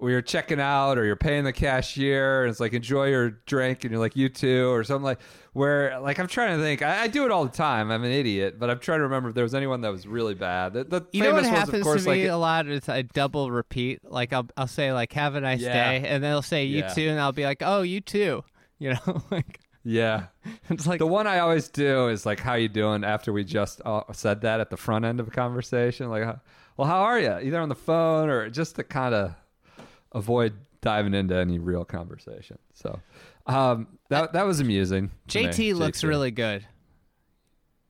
Speaker 1: where you're checking out or you're paying the cashier and it's like enjoy your drink and you're like you too or something like where like I'm trying to think I, I do it all the time I'm an idiot but I'm trying to remember if there was anyone that was really bad the, the
Speaker 2: You know what happens
Speaker 1: of course
Speaker 2: to me
Speaker 1: like
Speaker 2: a lot is I double repeat. Like I'll I'll say like have a nice
Speaker 1: Yeah.
Speaker 2: day, and then they'll say you
Speaker 1: Yeah.
Speaker 2: too, and I'll be like oh you too. You know, like
Speaker 1: Yeah.
Speaker 2: It's like
Speaker 1: The one I always do is like, "How you doing?" After we just uh, said that at the front end of a conversation, like, "Well, how are you?" Either on the phone or just to kind of avoid diving into any real conversation. So um, that that was amusing. to me,
Speaker 2: JT looks
Speaker 1: JT.
Speaker 2: really good.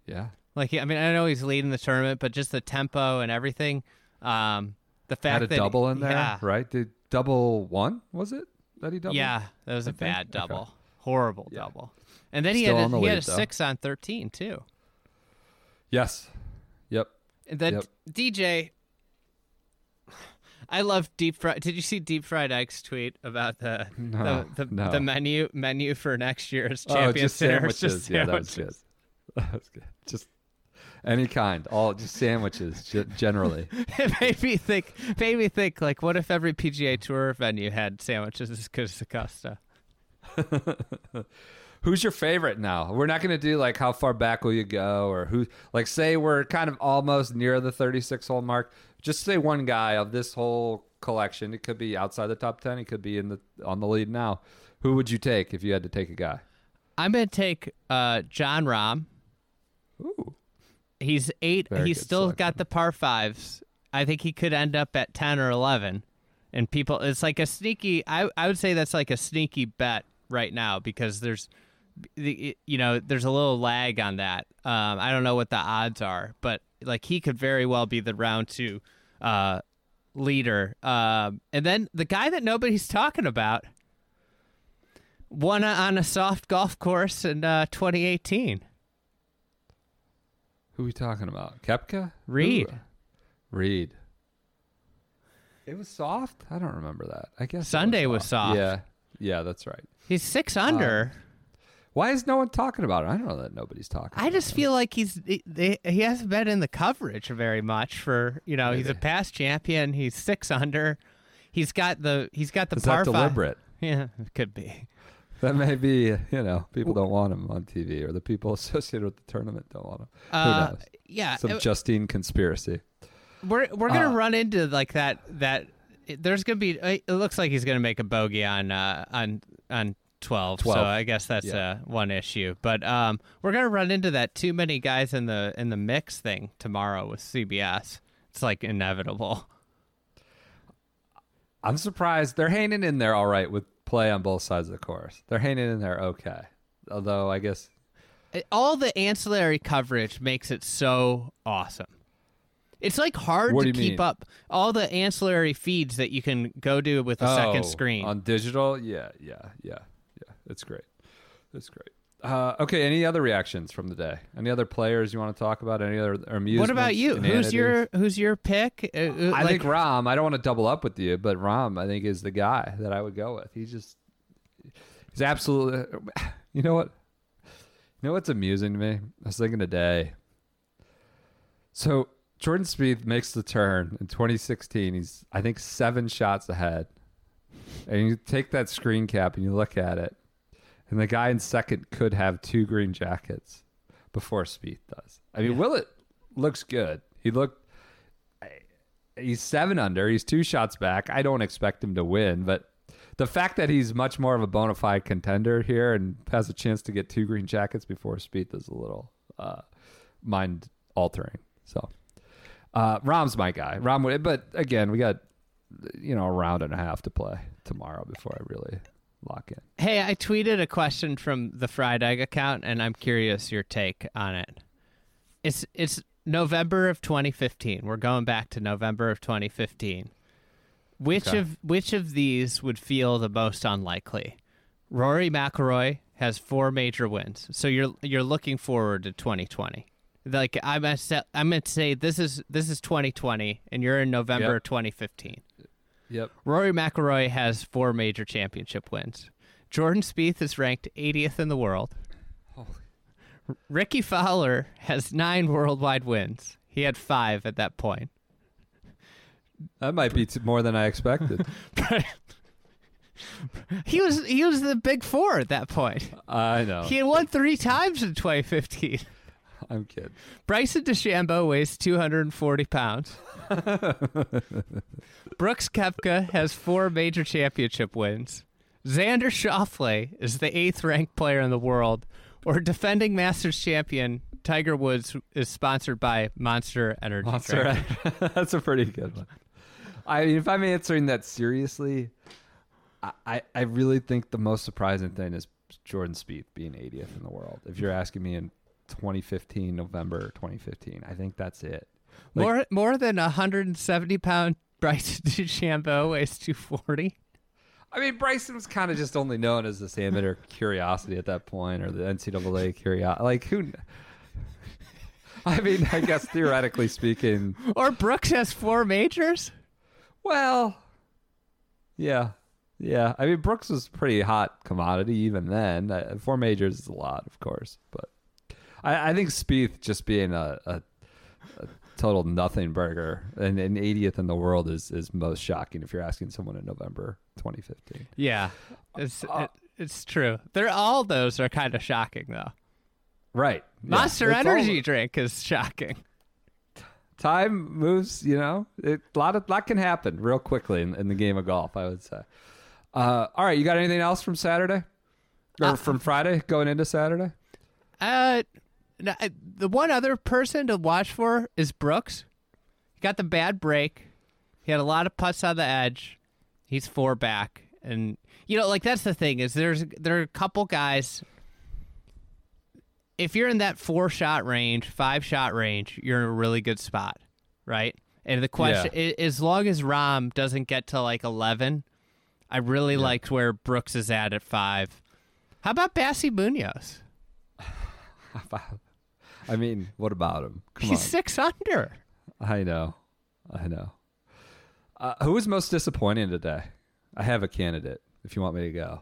Speaker 1: yeah.
Speaker 2: Like I mean, I know he's leading the tournament, but just the tempo and everything. Um, the fact that.
Speaker 1: Had a double in there,
Speaker 2: yeah,
Speaker 1: right? Did double one? Was it that he doubled?
Speaker 2: yeah, that was a
Speaker 1: I think?
Speaker 2: bad
Speaker 1: Okay.
Speaker 2: double, horrible
Speaker 1: Yeah.
Speaker 2: double. And then he had a, he had
Speaker 1: lead,
Speaker 2: a
Speaker 1: though.
Speaker 2: six on thirteen too.
Speaker 1: Yes. Yep.
Speaker 2: And then
Speaker 1: Yep.
Speaker 2: DJ, I love deep fried. Did you see deep fried eggs tweet about the
Speaker 1: No,
Speaker 2: the, the,
Speaker 1: no.
Speaker 2: the menu menu for next year's
Speaker 1: Oh,
Speaker 2: Champions
Speaker 1: just
Speaker 2: Dinner? It's
Speaker 1: sandwiches.
Speaker 2: just
Speaker 1: Yeah, that was good.
Speaker 2: sandwiches.
Speaker 1: That was good. Just any kind, all just sandwiches generally.
Speaker 2: it made me think. Made me think. Like, what if every PGA Tour venue had sandwiches as good as Augusta?
Speaker 1: Who's your favorite now? We're not going to do like how far back will you go or who like say we're kind of almost near the 36 hole mark. Just say one guy of this whole collection. It could be outside the top 10, he could be in the on the lead now. Who would you take if you had to take a guy?
Speaker 2: I'm gonna take uh, Jon Rahm.
Speaker 1: Ooh.
Speaker 2: He's eight.
Speaker 1: Very
Speaker 2: he's still
Speaker 1: selection.
Speaker 2: got the par fives. I think he could end up at ten or eleven. And people, it's like a sneaky. I I would say that's like a sneaky bet right now because there's, the you know, there's a little lag on that. Um, I don't know what the odds are, but like he could very well be the round two uh, leader. Um, and then the guy that nobody's talking about won a, on a soft golf course in uh, 2018.
Speaker 1: Who are we talking about? Koepka?
Speaker 2: Reed.
Speaker 1: Ooh. Reed. It was soft? I don't remember that. I guess
Speaker 2: Sunday was soft.
Speaker 1: Yeah. Yeah, that's right.
Speaker 2: He's six under.
Speaker 1: Why is no one talking about it? I don't know that nobody's talking.
Speaker 2: I just feel like he's he, he hasn't been in the coverage very much for you know he's a past champion. He's six under. He's got the he's got the
Speaker 1: is
Speaker 2: par
Speaker 1: deliberate?
Speaker 2: Yeah, it could be.
Speaker 1: That may be, you know, people don't want him on TV, or the people associated with the tournament don't want him.
Speaker 2: Uh,
Speaker 1: Who knows?
Speaker 2: Yeah,
Speaker 1: Some
Speaker 2: it-
Speaker 1: Justine conspiracy.
Speaker 2: we're we're gonna
Speaker 1: uh,
Speaker 2: run into like that that there's gonna be. It looks like he's gonna make a bogey on uh, on on. 12,
Speaker 1: 12.
Speaker 2: so I guess that's
Speaker 1: Yeah.
Speaker 2: uh, one issue. But um, we're gonna run into that too many guys in the in the mix thing tomorrow with CBS. It's like inevitable.
Speaker 1: I'm surprised they're hanging in there all right with play on both sides of the course. They're hanging in there okay. Although I guess
Speaker 2: It- all the ancillary coverage makes it so awesome. It's like hard
Speaker 1: What
Speaker 2: to keep
Speaker 1: mean?
Speaker 2: up all the ancillary feeds that you can go do with a
Speaker 1: Oh,
Speaker 2: second screen.
Speaker 1: on digital. Yeah, yeah, yeah, yeah. It's great. It's great. Uh, okay. Any other reactions from the day? Any other players you want to talk about? Any other amusements?
Speaker 2: what about you? Who's your who's your pick? Uh, uh,
Speaker 1: I
Speaker 2: like,
Speaker 1: think Rahm. I don't want to double up with you, but Rahm, I think, is the guy that I would go with. He's just, he's absolutely. You know what? You know what's amusing to me? I was thinking today. So Jordan Spieth makes the turn in 2016. He's, I think, seven shots ahead, and you take that screen cap and you look at it, and the guy in second could have two green jackets before Spieth does. I mean, Willett looks good. He looked he's seven under. He's two shots back. I don't expect him to win, but the fact that he's much more of a bona fide contender here and has a chance to get two green jackets before Spieth is a little uh, mind altering. So, uh, Rahm's my guy. Rahm, but again, we got you know a round and a half to play tomorrow before I really lock in.
Speaker 2: Hey, I tweeted a question from the Fried Egg account, and I'm curious your take on it. It's it's November of 2015. We're going back to November of 2015. Which
Speaker 1: Okay.
Speaker 2: of which of these would feel the most unlikely? Rory McIlroy has four major wins, so you're you're looking forward to 2020. Like I'm gonna say, I'm gonna say this is this is 2020, and you're in November
Speaker 1: Yep.
Speaker 2: of 2015.
Speaker 1: Yep.
Speaker 2: Rory McIlroy has four major championship wins. Jordan Spieth is ranked 80th in the world. Rickie Fowler has nine worldwide wins. He had five at that point.
Speaker 1: That might be t- more than I expected.
Speaker 2: He was he was the big four at that point.
Speaker 1: I know.
Speaker 2: He had won three times in 2015.
Speaker 1: I'm kidding.
Speaker 2: Bryson DeChambeau weighs 240 pounds. Brooks Koepka has four major championship wins. Xander Schauffele is the eighth ranked player in the world, or defending Masters champion Tiger Woods is sponsored by Monster Energy
Speaker 1: Monster. That's a pretty good one. I mean, if I'm answering that seriously, I, I, I really think the most surprising thing is Jordan Spieth being 80th in the world. If you're asking me in 2015, November 2015, I think that's it. Like-
Speaker 2: more more than a 170 pound Bryson DeChambeau weighs 240.
Speaker 1: I mean, Bryson was kind of just only known as this amateur curiosity at that point, or the NCAA curiosity. Like who? I mean, I guess theoretically speaking,
Speaker 2: Or Brooks has four majors.
Speaker 1: well, yeah, yeah. I mean, Brooks was pretty hot commodity even then. Uh, Four majors is a lot, of course, but I, I think Spieth just being a, a, a total nothing burger and an 80th in the world is is most shocking if you're asking someone in November 2015.
Speaker 2: Yeah, it's
Speaker 1: Uh,
Speaker 2: it, it's true. They're all those are kind of shocking though.
Speaker 1: Right. Yeah.
Speaker 2: Monster
Speaker 1: all-
Speaker 2: Energy drink is shocking.
Speaker 1: time moves, you know, it, a lot of lot can happen real quickly in, in the game of golf. I would say. Uh, all right, you got anything else from Saturday or
Speaker 2: Uh,
Speaker 1: from Friday going into Saturday?
Speaker 2: Uh, I- the one other person to watch for is Brooks. He got the bad break. He had a lot of putts on the edge. He's four back, and you know, like that's the thing is there's there are a couple guys. If you're in that four shot range, five shot range, you're in a really good spot, right? And the question, i as long as Rahm doesn't get to like eleven, I really liked where Brooks is at at five. How about Bassy Munoz?
Speaker 1: I mean, what about him? Come
Speaker 2: He's
Speaker 1: on.
Speaker 2: six under.
Speaker 1: I know, I know. Uh, who was most disappointing today? I have a candidate. If you want me to go,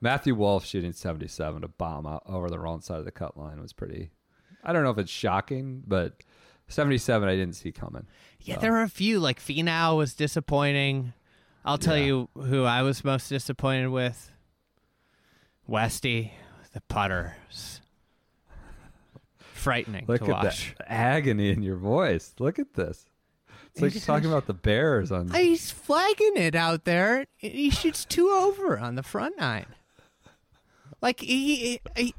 Speaker 1: Matthew Wolff shooting seventy-seven to bomb out over the wrong side of the cut line was pretty. I don't know if it's shocking, but seventy-seven I didn't see coming.
Speaker 2: Yeah, there were a few. Like Finau was disappointing. I'll tell
Speaker 1: Yeah.
Speaker 2: you who I was most disappointed with. Westy, the putter. Frightening
Speaker 1: Look
Speaker 2: to
Speaker 1: at
Speaker 2: watch.
Speaker 1: that agony in your voice. Look at this. It's like
Speaker 2: just-
Speaker 1: talking about the Bears on.
Speaker 2: He's flagging it out there. He shoots two over on the front nine. Like he, he-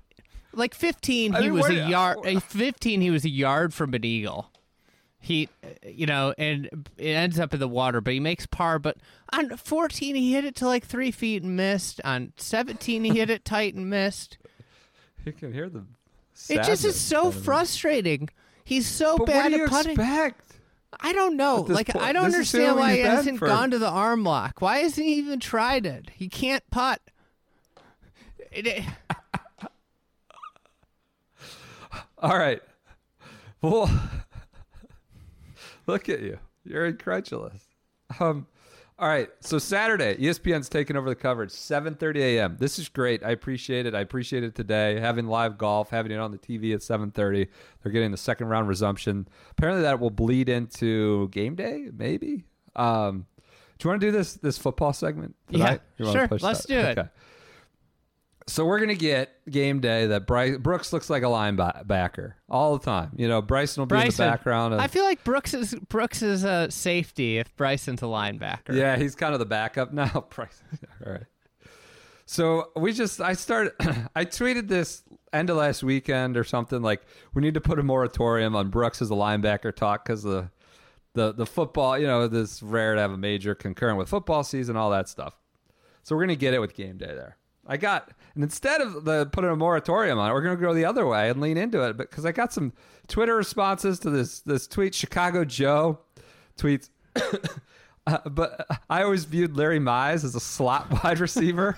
Speaker 2: like fifteen,
Speaker 1: I
Speaker 2: he
Speaker 1: mean,
Speaker 2: was a yard. uh, Fifteen, he was a yard from an eagle. He, you know, and it ends up in the water, but he makes par. But on fourteen, he hit it to like three feet and missed. On seventeen, he hit it tight and missed.
Speaker 1: You can hear the.
Speaker 2: It just is so frustrating. He's so
Speaker 1: But
Speaker 2: bad
Speaker 1: what do you
Speaker 2: at putting.
Speaker 1: expect?
Speaker 2: I don't know. Like
Speaker 1: point-
Speaker 2: I don't understand why he hasn't
Speaker 1: for-
Speaker 2: gone to the arm lock. Why hasn't he even tried it? He can't putt. It- it-
Speaker 1: All right. Well, look at you. You're incredulous. Um, all right. So Saturday, ESPN's taking over the coverage, 7:30 a.m. This is great. I appreciate it. I appreciate it today. Having live golf, having it on the TV at 7:30. They're getting the second round resumption. Apparently, that will bleed into game day. Maybe. Um, do you want to do this this football segment?
Speaker 2: Yeah,
Speaker 1: tonight? You
Speaker 2: sure. Let's
Speaker 1: that?
Speaker 2: do it.
Speaker 1: Okay. So we're gonna get game day that Bryce Brooks looks like a linebacker all the time. You know, Bryson will be in the background. Of,
Speaker 2: I feel like Brooks is Brooks is a safety if Bryson's a linebacker.
Speaker 1: yeah, he's kind of the backup now. Bryson. All right. So we just I started I tweeted this end of last weekend or something like we need to put a moratorium on Brooks as a linebacker talk because the the the football you know this rare to have a major concurrent with football season all that stuff. So we're gonna get it with game day there. I got and instead of the putting a moratorium on it, we're gonna go the other way and lean into it. But because I got some Twitter responses to this this tweet, Chicago Joe tweets. Uh, but I always viewed Larry Mize as a slot wide receiver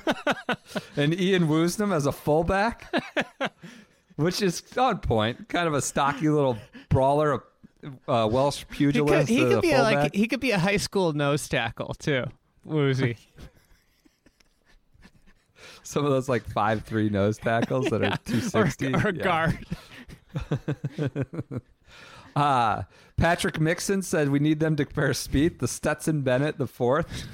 Speaker 1: and Ian Woosnam as a fullback, which is on point. Kind of a stocky little brawler, uh, Welsh
Speaker 2: he could,
Speaker 1: pugilist.
Speaker 2: he could
Speaker 1: a
Speaker 2: be a, like he could be a high school nose tackle too. Woosie.
Speaker 1: Some of those like five three nose tackles that are two sixty
Speaker 2: or, or guard.
Speaker 1: Uh, Patrick Mixon said we need them to compare Spieth. The Stetson Bennett the fourth,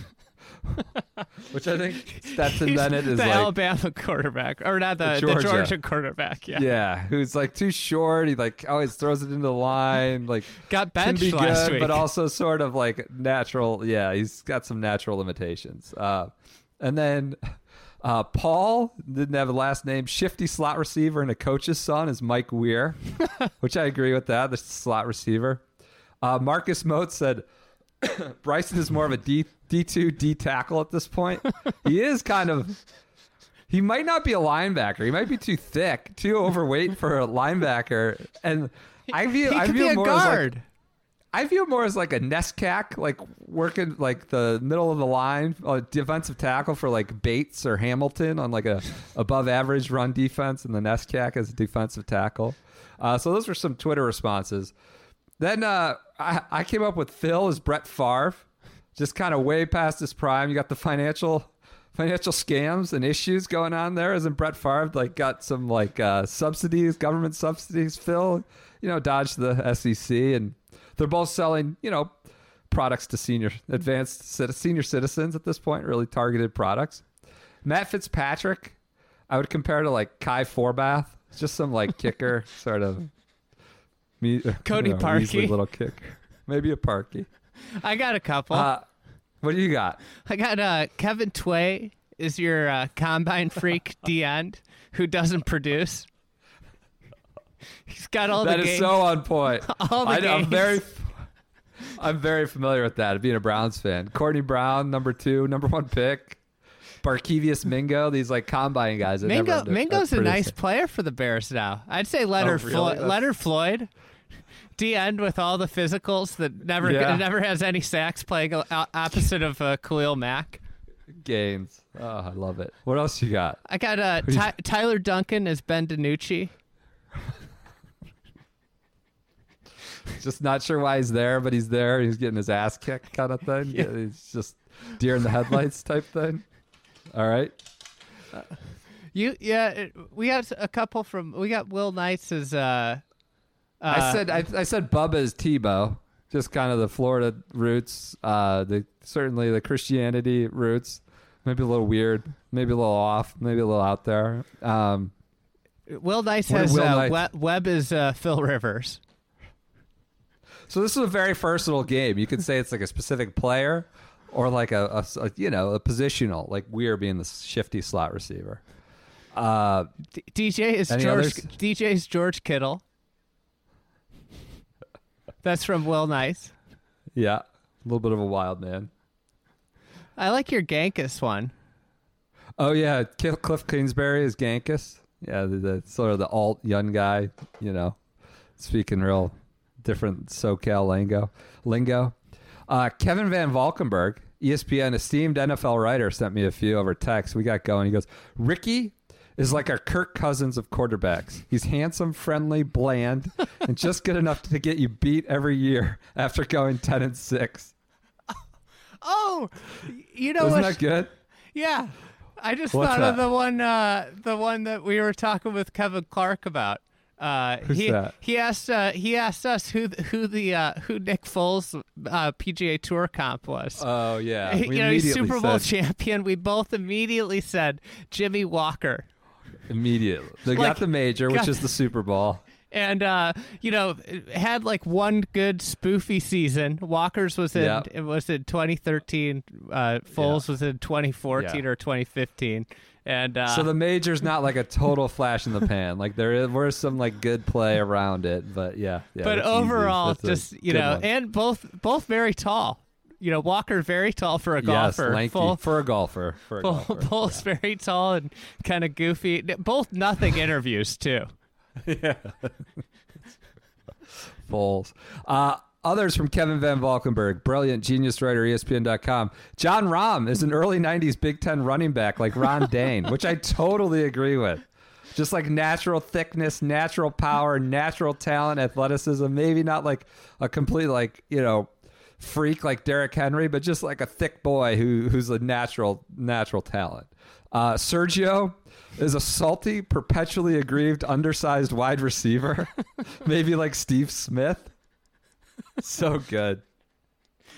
Speaker 1: which I think Stetson
Speaker 2: He's
Speaker 1: Bennett is
Speaker 2: the
Speaker 1: like
Speaker 2: Alabama quarterback, or not the,
Speaker 1: The
Speaker 2: the
Speaker 1: Georgia.
Speaker 2: Georgia quarterback. Yeah,
Speaker 1: Yeah, who's like too short. He like always throws it into the line. Like
Speaker 2: got benched
Speaker 1: be
Speaker 2: last
Speaker 1: good,
Speaker 2: week.
Speaker 1: but also sort of like natural. Yeah, he's got some natural limitations. Uh, and then Uh, Paul didn't have a last name. Shifty slot receiver and a coach's son is Mike Weir, which I agree with that. The slot receiver. Uh, Marcus Moat said Bryson is more of a D D two D tackle at this point. he is kind of. He might not be a linebacker. He might be too thick, too overweight for a linebacker. And I view
Speaker 2: he
Speaker 1: I view
Speaker 2: be a
Speaker 1: him more as like-
Speaker 2: guard.
Speaker 1: I view more as like a NESCAC, like working like the middle of the line, a defensive tackle for like Bates or Hamilton on like a above average run defense, and the NESCAC as a defensive tackle. Uh, so those were some Twitter responses. Then uh, I, I came up with Phil as Brett Favre, just kind of way past his prime. You got the financial financial scams and issues going on there. Isn't Brett Favre like got some like uh, subsidies, government subsidies? Phil, you know, dodged the SEC, and they're both selling, you know, products to senior advanced senior citizens at this point, really targeted products. Matt Fitzpatrick, I would compare to like Kai Forbath, It's just some like kicker sort of me,
Speaker 2: Cody
Speaker 1: you know,
Speaker 2: Parkey.
Speaker 1: little kick, maybe a Parkey.
Speaker 2: I got a couple.
Speaker 1: Uh, what do you got?
Speaker 2: I got uh, Kevin Tway is your uh, combine freak D end who doesn't produce. He's got all
Speaker 1: That
Speaker 2: the
Speaker 1: is
Speaker 2: games.
Speaker 1: so on point.
Speaker 2: All the
Speaker 1: I, am very, I'm very familiar with that. Being a Browns fan, Courtney Brown, number two, number one pick. Barkevious Mingo, these like combine guys. that
Speaker 2: Mingo,
Speaker 1: never-
Speaker 2: Mingo's a nice player for the Bears now. I'd say Leonard
Speaker 1: Oh, really?
Speaker 2: Floyd.
Speaker 1: That's-
Speaker 2: Leonard Floyd, D end with all the physicals that never
Speaker 1: Yeah.
Speaker 2: never has any sacks, playing o- opposite of uh, Khalil Mack.
Speaker 1: games. Oh, I love it. What else you got?
Speaker 2: I got uh, Ty- Tyler Duncan as Ben DiNucci.
Speaker 1: Just not sure why he's there, but he's there. He's getting his ass kicked, kind of thing.
Speaker 2: Yeah.
Speaker 1: He's just deer in the headlights type thing. All right.
Speaker 2: You yeah, it- we got a couple from we got Will Knights as uh, uh
Speaker 1: I said I, I said Bubba is Tebow, just kind of the Florida roots, uh, the certainly the Christianity roots. Maybe a little weird, maybe a little off, maybe a little out there. Um,
Speaker 2: Will Knights has
Speaker 1: Will
Speaker 2: uh,
Speaker 1: Knight-
Speaker 2: Web, Webb is uh, Phil Rivers.
Speaker 1: So this is a very versatile game. You could say it's like a specific player, or like a, a- a, you know a positional, like Weir being the shifty slot receiver. Uh,
Speaker 2: D- DJ is George.
Speaker 1: others?
Speaker 2: DJ is George Kittle. That's from Will Knights.
Speaker 1: yeah, a little bit of a wild man.
Speaker 2: I like your Gankas one.
Speaker 1: Oh yeah, Kliff Kingsbury is Gankas. Yeah, the, the sort of the alt young guy, you know, speaking real different SoCal lingo. Lingo. Uh, Kevin Van Valkenburg, ESPN esteemed NFL writer, sent me a few over text. We got going. He goes, Ricky is like our Kirk Cousins of quarterbacks. He's handsome, friendly, bland, and just good enough to get you beat every year after going ten and six.
Speaker 2: Oh, you know
Speaker 1: Isn't
Speaker 2: what?
Speaker 1: that good?
Speaker 2: Yeah, I just
Speaker 1: What's
Speaker 2: thought of the one, uh, the one that we were talking with Kevin Clark about. Uh,
Speaker 1: Who's
Speaker 2: he
Speaker 1: that?
Speaker 2: he asked uh, he asked us who who the uh, who Nick Foles uh, PGA Tour comp was.
Speaker 1: Oh yeah, We
Speaker 2: you know, he's Super Bowl
Speaker 1: said-
Speaker 2: champion. We both immediately said Jimmy Walker.
Speaker 1: Immediately. They
Speaker 2: Like,
Speaker 1: got the major, which
Speaker 2: got-
Speaker 1: is the Super Bowl.
Speaker 2: and uh, you know had like one good spoofy season. Walker's was in
Speaker 1: Yeah.
Speaker 2: it was in 2013. Uh, Foles was in 2014
Speaker 1: Yeah.
Speaker 2: or 2015. And uh,
Speaker 1: so the major's not like a total flash in the pan. Like there is, were some like good play around it, but yeah. yeah
Speaker 2: but overall, just you know,
Speaker 1: one.
Speaker 2: and both both very tall. You know, Walker very tall for a
Speaker 1: yes,
Speaker 2: golfer.
Speaker 1: lanky
Speaker 2: Full,
Speaker 1: for a golfer. For a
Speaker 2: full,
Speaker 1: golfer.
Speaker 2: Foles very tall and kind of goofy. Both nothing interviews too. Yeah.
Speaker 1: Foles. Uh, others from Kevin Van Valkenburg, brilliant genius writer, ESPN.com. Jon Rahm is an early 90s Big Ten running back like Ron Dayne, which I totally agree with. Just like natural thickness, natural power, natural talent, athleticism. Maybe not like a complete, like, you know, freak like Derrick Henry, but just like a thick boy who who's a natural natural talent. Uh, Sergio is a salty, perpetually aggrieved, undersized wide receiver, maybe like Steve Smith. So good.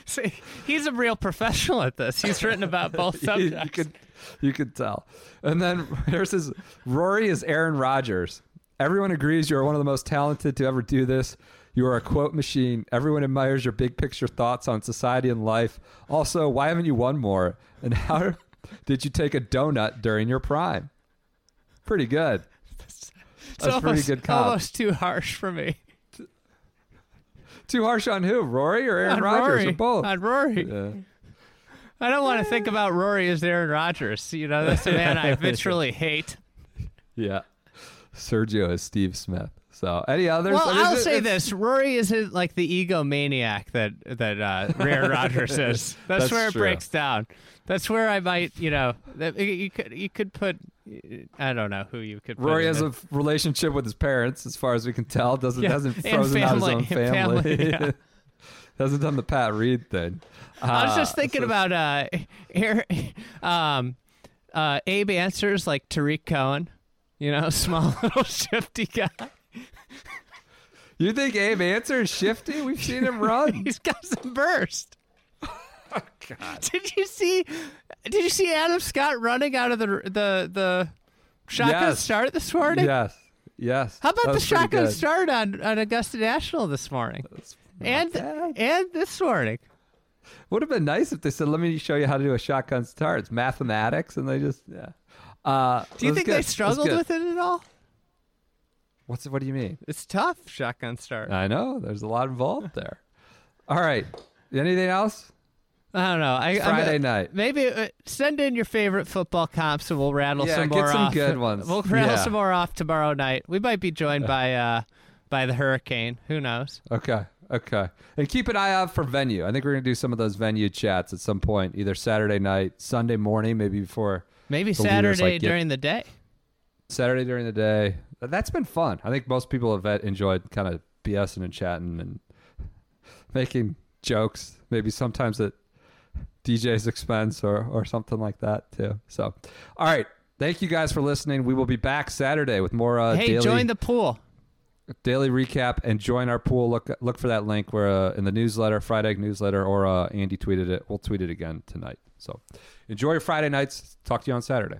Speaker 2: See, he's a real professional at this. He's written about both subjects.
Speaker 1: you could you could tell. And then there's his Rory is Aaron Rodgers. Everyone agrees you are one of the most talented to ever do this. You are a quote machine. Everyone admires your big picture thoughts on society and life. Also, why haven't you won more? And how Did you take a donut during your prime? Pretty good.
Speaker 2: It's
Speaker 1: That's pretty
Speaker 2: almost,
Speaker 1: good comp.
Speaker 2: almost too harsh for me.
Speaker 1: Too harsh on who? Rory or Aaron
Speaker 2: on
Speaker 1: Rodgers or both?
Speaker 2: On Rory.
Speaker 1: Yeah.
Speaker 2: I don't want to think about Rory as Aaron Rodgers. You know, that's a man I literally hate.
Speaker 1: yeah. Sergio is Steve Smith. So any others?
Speaker 2: Well,
Speaker 1: I mean,
Speaker 2: I'll
Speaker 1: it's-
Speaker 2: say this: Rory isn't like the egomaniac that that uh, Aaron Rodgers is. That's,
Speaker 1: That's
Speaker 2: where it
Speaker 1: true.
Speaker 2: breaks down. That's where I might, you know, that, you could you could put. I don't know who you could.
Speaker 1: Rory has a relationship with his parents, as far as we can tell. Doesn't
Speaker 2: Yeah,
Speaker 1: hasn't frozen out his own family.
Speaker 2: family, yeah.
Speaker 1: hasn't done the Pat Reed thing.
Speaker 2: I was just
Speaker 1: Uh,
Speaker 2: thinking
Speaker 1: so-
Speaker 2: about uh, Aaron- um, uh, Abe Ancer's like Tarik Cohen. You know, small little shifty guy.
Speaker 1: You think Abe Ancer is shifty? We've seen him run.
Speaker 2: He's got some burst.
Speaker 1: Oh, God.
Speaker 2: Did you see? Did you see Adam Scott running out of the the the shotgun
Speaker 1: Yes.
Speaker 2: start this morning?
Speaker 1: Yes. Yes.
Speaker 2: How about the shotgun start on, on Augusta National this morning? And
Speaker 1: bad.
Speaker 2: and this morning.
Speaker 1: Would have been nice if they said, "Let me show you how to do a shotgun start." It's mathematics, and they just yeah. Uh,
Speaker 2: Do you think
Speaker 1: good.
Speaker 2: they struggled with it at all?
Speaker 1: What's what do you mean?
Speaker 2: It's tough shotgun start.
Speaker 1: I know there's a lot involved there. All right. Anything else?
Speaker 2: I don't know. I,
Speaker 1: Friday night.
Speaker 2: Maybe uh, send in your favorite football comps and we'll rattle
Speaker 1: Yeah,
Speaker 2: some
Speaker 1: get
Speaker 2: more
Speaker 1: some
Speaker 2: off.
Speaker 1: good ones.
Speaker 2: We'll rattle
Speaker 1: Yeah.
Speaker 2: some more off tomorrow night. We might be joined by uh by the hurricane. Who knows?
Speaker 1: Okay. Okay. And keep an eye out for venue. I think we're gonna do some of those venue chats at some point, either Saturday night, Sunday morning, maybe before
Speaker 2: Maybe
Speaker 1: leaders,
Speaker 2: Saturday
Speaker 1: like, get-
Speaker 2: during the day.
Speaker 1: Saturday during the day. That's been fun. I think most people have enjoyed kind of BSing and chatting and making jokes, maybe sometimes at DJ's expense or, or something like that too. So, all right. Thank you guys for listening. We will be back Saturday with more uh,
Speaker 2: hey,
Speaker 1: daily,
Speaker 2: join the pool.
Speaker 1: daily recap and join our pool. Look look for that link where uh, in the newsletter, Friday newsletter, or uh, Andy tweeted it. We'll tweet it again tonight. So, enjoy your Friday nights. Talk to you on Saturday.